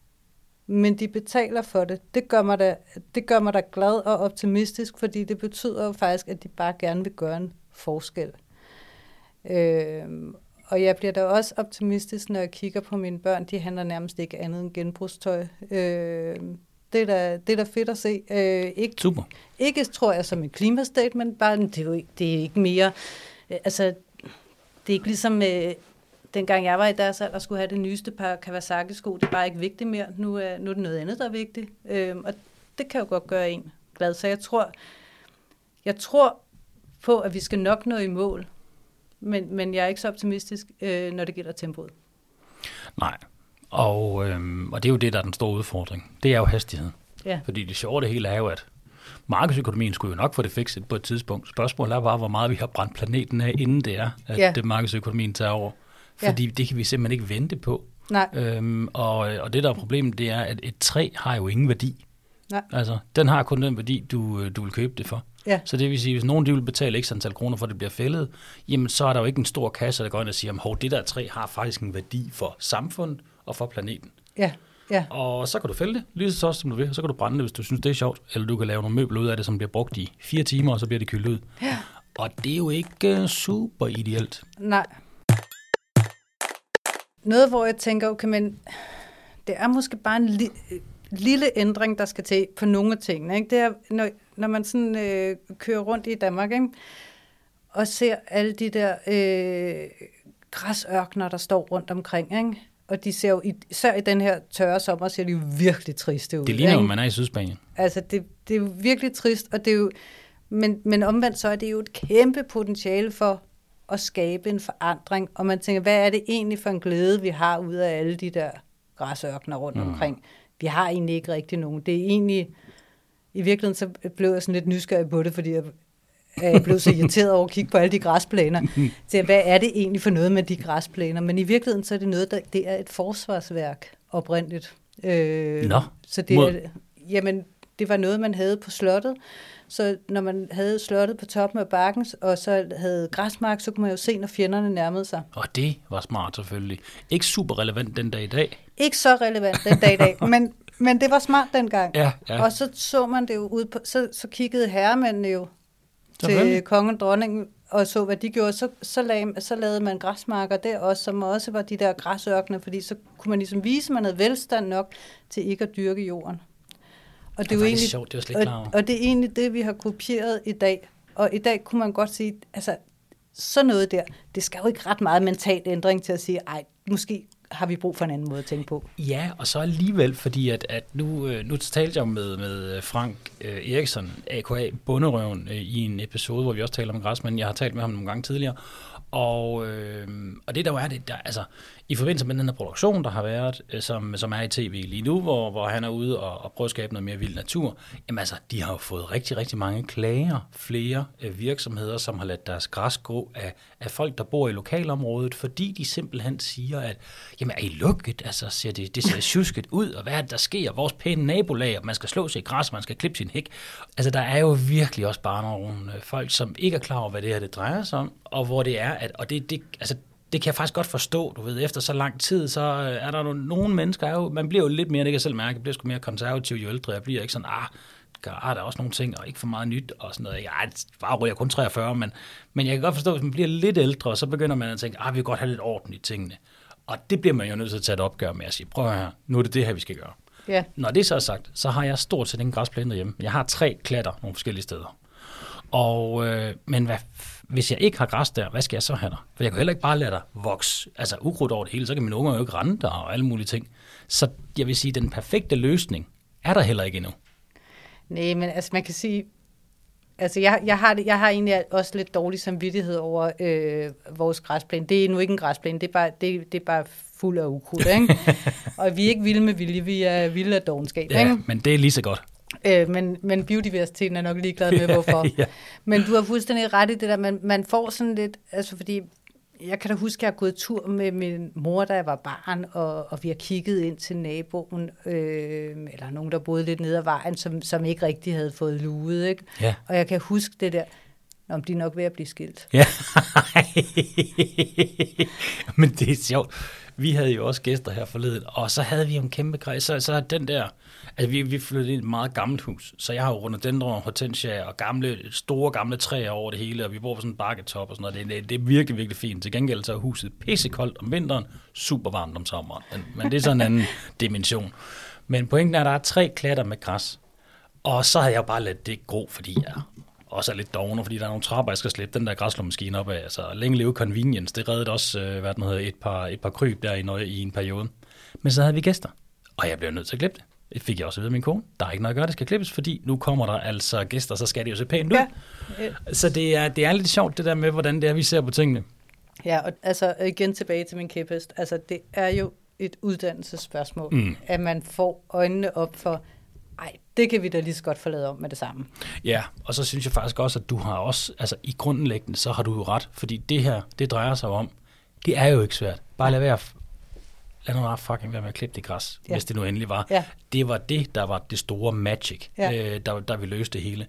men de betaler for det. Det gør, mig da, det gør mig da glad og optimistisk, fordi det betyder jo faktisk, at de bare gerne vil gøre en forskel. Øh, og jeg bliver da også optimistisk, når jeg kigger på mine børn. De handler nærmest ikke andet end genbrugstøj. Øh, det, er da, det er da fedt at se. Øh, ikke, Super. Ikke, tror jeg, som en klimastatement, bare det er jo ikke, det er ikke mere... Øh, altså, det er ikke ligesom... Øh, dengang jeg var i deres alder, skulle have det nyeste par Kawasaki-sko. Det er bare ikke vigtigt mere. Nu er, nu er det noget andet, der er vigtigt. Øhm, og det kan jo godt gøre en glad. Så jeg tror, jeg tror på, at vi skal nok nå i mål. Men, men jeg er ikke så optimistisk, øh, når det gælder tempoet. Nej, og, øhm, og det er jo det, der er den store udfordring. Det er jo hastigheden. Ja. Fordi det sjove det hele er jo, at markedsøkonomien skulle jo nok få det fikset på et tidspunkt. Spørgsmålet er bare, hvor meget vi har brændt planeten af, inden det er, at ja. markedsøkonomien tager over. Ja. Fordi det kan vi simpelthen ikke vente på. Nej, Øhm, og, og det, der er problemet, det er, at et træ har jo ingen værdi. Nej. Altså, den har kun den værdi, du, øh, du vil købe det for. Ja. Så det vil sige, hvis nogen de vil betale x antal kroner for, at det bliver fældet, jamen så er der jo ikke en stor kasse, der går ind og siger, at det der træ har faktisk en værdi for samfundet og for planeten. ja, ja, Og så kan du fælde det, lige så som du vil, så kan du brænde det, hvis du synes, det er sjovt. Eller du kan lave nogle møbler ud af det, som bliver brugt i fire timer, og så bliver det kølet ud. Ja. Og det er jo ikke uh, super ideelt. nej. Noget, hvor jeg tænker, okay, men det er måske bare en li- lille ændring, der skal til på nogle af tingene. Ikke? Det er, når, når man sådan øh, kører rundt i Danmark, ikke? og ser alle de der øh, græsørkner, der står rundt omkring, ikke? og de ser jo, i- især i den her tørre sommer, ser de jo virkelig triste ud. Det ligner jo, ikke? man er i Sydspanien. Altså, det, det er jo virkelig trist, og det er jo, men, men omvendt så er det jo et kæmpe potentiale for at skabe en forandring, og man tænker, hvad er det egentlig for en glæde, vi har ud af alle de der græsørkner rundt mm. omkring? Vi har egentlig ikke rigtig nogen. Det er egentlig, i virkeligheden så blev jeg sådan lidt nysgerrig på det, fordi jeg, jeg blev så irriteret over at kigge på alle de græsplæner. (laughs) Så hvad er det egentlig for noget med de græsplæner? Men i virkeligheden så er det noget, der, det er et forsvarsværk oprindeligt. Øh, Nå, så det er, jamen, det var noget, man havde på slottet. Så når man havde slottet på toppen af bakken, og så havde græsmark, så kunne man jo se, når fjenderne nærmede sig. Og det var smart selvfølgelig. Ikke super relevant den dag i dag. Ikke så relevant den dag i dag, (laughs) men, men det var smart dengang. Ja, ja. Og så så man det jo ud på, så, så kiggede herremændene jo til kongen og dronningen og så, hvad de gjorde. Så, så, lag, så lavede man græsmarker der også, som også var de der græsørkner, fordi så kunne man ligesom vise, at man havde velstand nok til ikke at dyrke jorden. Og det er jo er det egentlig, sjovt, det var jeg slet ikke og, og det er egentlig det, vi har kopieret i dag. Og i dag kunne man godt sige, altså sådan noget der, det skal jo ikke ret meget mental ændring til at sige, ej, måske har vi brug for en anden måde at tænke på. Ja, og så alligevel, fordi at, at nu, øh, nu talte jeg med, med Frank øh, Eriksson, AKA Bunderøven, øh, i en episode, hvor vi også taler om græsmænd. Jeg har talt med ham nogle gange tidligere. Og, øh, og det der jo er det, der, altså, i forbindelse med den her produktion, der har været, øh, som, som er i tv lige nu, hvor, hvor han er ude og, og prøver at skabe noget mere vild natur, jamen altså, de har jo fået rigtig, rigtig mange klager, flere øh, virksomheder, som har ladt deres græs gå af, af folk, der bor i lokalområdet, fordi de simpelthen siger, at jamen er I lukket? Altså, ser det, det ser tjusket ud, og hvad er det, der sker? Vores pæne nabolag, og man skal slå sig i græs, man skal klippe sin hæk. Altså, der er jo virkelig også bare nogle øh, folk, som ikke er klar over, hvad det her det drejer sig om, og hvor det er, at, og det, det, altså, det kan jeg faktisk godt forstå, du ved, efter så lang tid, så øh, er der nogle, nogle mennesker, er jo, man bliver jo lidt mere, det kan jeg selv mærke, jeg bliver sgu mere konservativ jo ældre, jeg bliver ikke sådan, ah, ah, der er også nogle ting, og ikke for meget nyt, og sådan noget. Ja, bare ryger kun 43, men, men jeg kan godt forstå, hvis man bliver lidt ældre, så begynder man at tænke, ah, vi vil godt have lidt orden i tingene. Og det bliver man jo nødt til at tage et opgør med at sige, prøv her, nu er det det her, vi skal gøre. Ja. Når det så er sagt, så har jeg stort set ingen græsplæne derhjemme. Jeg har tre klatter nogle forskellige steder. Og, øh, men hvad, hvis jeg ikke har græs der, hvad skal jeg så have der? For jeg kan heller ikke bare lade der vokse, altså ukrudt over det hele, så kan mine unger jo ikke rende der og alle mulige ting. Så jeg vil sige, den perfekte løsning er der heller ikke endnu. Nej, men altså man kan sige, altså jeg, jeg, har, det, jeg har egentlig også lidt dårlig samvittighed over øh, vores græsplæne. Det er nu ikke en græsplæne, det er bare, det, det er bare fuld af ukrudt, ikke? (laughs) Og vi er ikke vilde med vilje, vi er vilde af dogenskab, Ja, ikke? men det er lige så godt. Øh, men, men biodiversiteten er nok ligeglad med, (laughs) hvorfor. Ja. Men du har fuldstændig ret i det der, man, man får sådan lidt, altså fordi, jeg kan da huske, at jeg har gået tur med min mor, da jeg var barn, og, og vi har kigget ind til naboen, øh, eller nogen, der boede lidt nede ad vejen, som, som ikke rigtig havde fået luet, ikke? Ja. Og jeg kan huske det der, om de er nok ved at blive skilt. Ja. (laughs) Men det er sjovt. Vi havde jo også gæster her forleden, og så havde vi en kæmpe grej. Så, så den der, altså vi, vi flyttede ind i et meget gammelt hus, så jeg har jo rhododendron, hortensia og gamle, store gamle træer over det hele, og vi bor på sådan en bakketop og sådan noget. Det, det, det er virkelig, virkelig fint. Til gengæld så er huset pissekoldt om vinteren, super varmt om sommeren. Men, men det er sådan en anden (laughs) dimension. Men pointen er, at der er tre klatter med græs, og så havde jeg jo bare ladet det gro, fordi jeg også er lidt dogne, fordi der er nogle trapper, jeg skal slippe den der græslåmaskine op af. Altså, længe leve convenience, det reddede også øh, hvad den hedder, et, par, et par kryb der i, i en periode. Men så havde vi gæster, og jeg blev nødt til at klippe det. Det fik jeg også at vide af min kone. Der er ikke noget at gøre, det skal klippes, fordi nu kommer der altså gæster, så skal det jo se pænt ud. Ja. Så det er, det er lidt sjovt, det der med, hvordan det er, vi ser på tingene. Ja, og altså igen tilbage til min kæphest. Altså det er jo et uddannelsesspørgsmål, mm. at man får øjnene op for, ej, det kan vi da lige så godt forlade om med det samme. Ja, og så synes jeg faktisk også, at du har også, altså i grundlæggende, så har du jo ret, fordi det her, det drejer sig om, det er jo ikke svært. Bare lad være, lad nu bare fucking være med at klippe det græs, ja. hvis det nu endelig var. Ja. Det var det, der var det store magic, ja. øh, der, der vi løste det hele.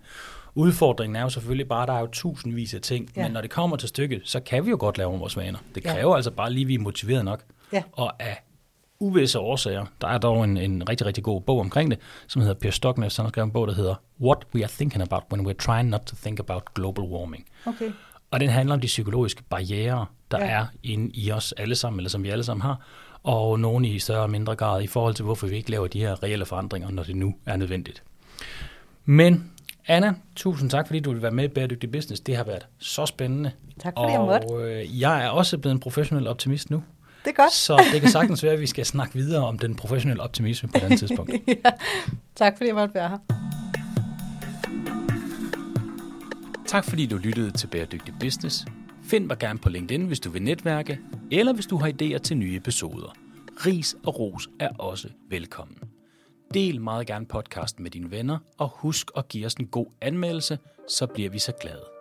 Udfordringen er jo selvfølgelig bare, at der er jo tusindvis af ting, ja. men når det kommer til stykket, så kan vi jo godt lave vores vaner. Det kræver ja. altså bare lige, at vi er motiveret nok. Ja. Og af uvisse årsager, der er dog en, en rigtig, rigtig god bog omkring det, som hedder Per Stocknes, som har skrevet en bog, der hedder What We Are Thinking About When We're Trying Not to Think About Global Warming. Okay. Og den handler om de psykologiske barriere, der ja. er inde i os alle sammen, eller som vi alle sammen har, og nogle i større og mindre grad i forhold til, hvorfor vi ikke laver de her reelle forandringer, når det nu er nødvendigt. Men Anna, tusind tak, fordi du vil være med i Bæredygtig Business. Det har været så spændende. Tak fordi jeg måtte. Og øh, jeg er også blevet en professionel optimist nu. Det er godt. Så det kan sagtens være, at vi skal snakke videre om den professionelle optimisme på et andet tidspunkt. (laughs) ja. Tak fordi jeg måtte være her. Tak fordi du lyttede til Bæredygtig Business. Find mig gerne på LinkedIn, hvis du vil netværke, eller hvis du har idéer til nye episoder. Ris og ros er også velkommen. Del meget gerne podcasten med dine venner, og husk at give os en god anmeldelse, så bliver vi så glade.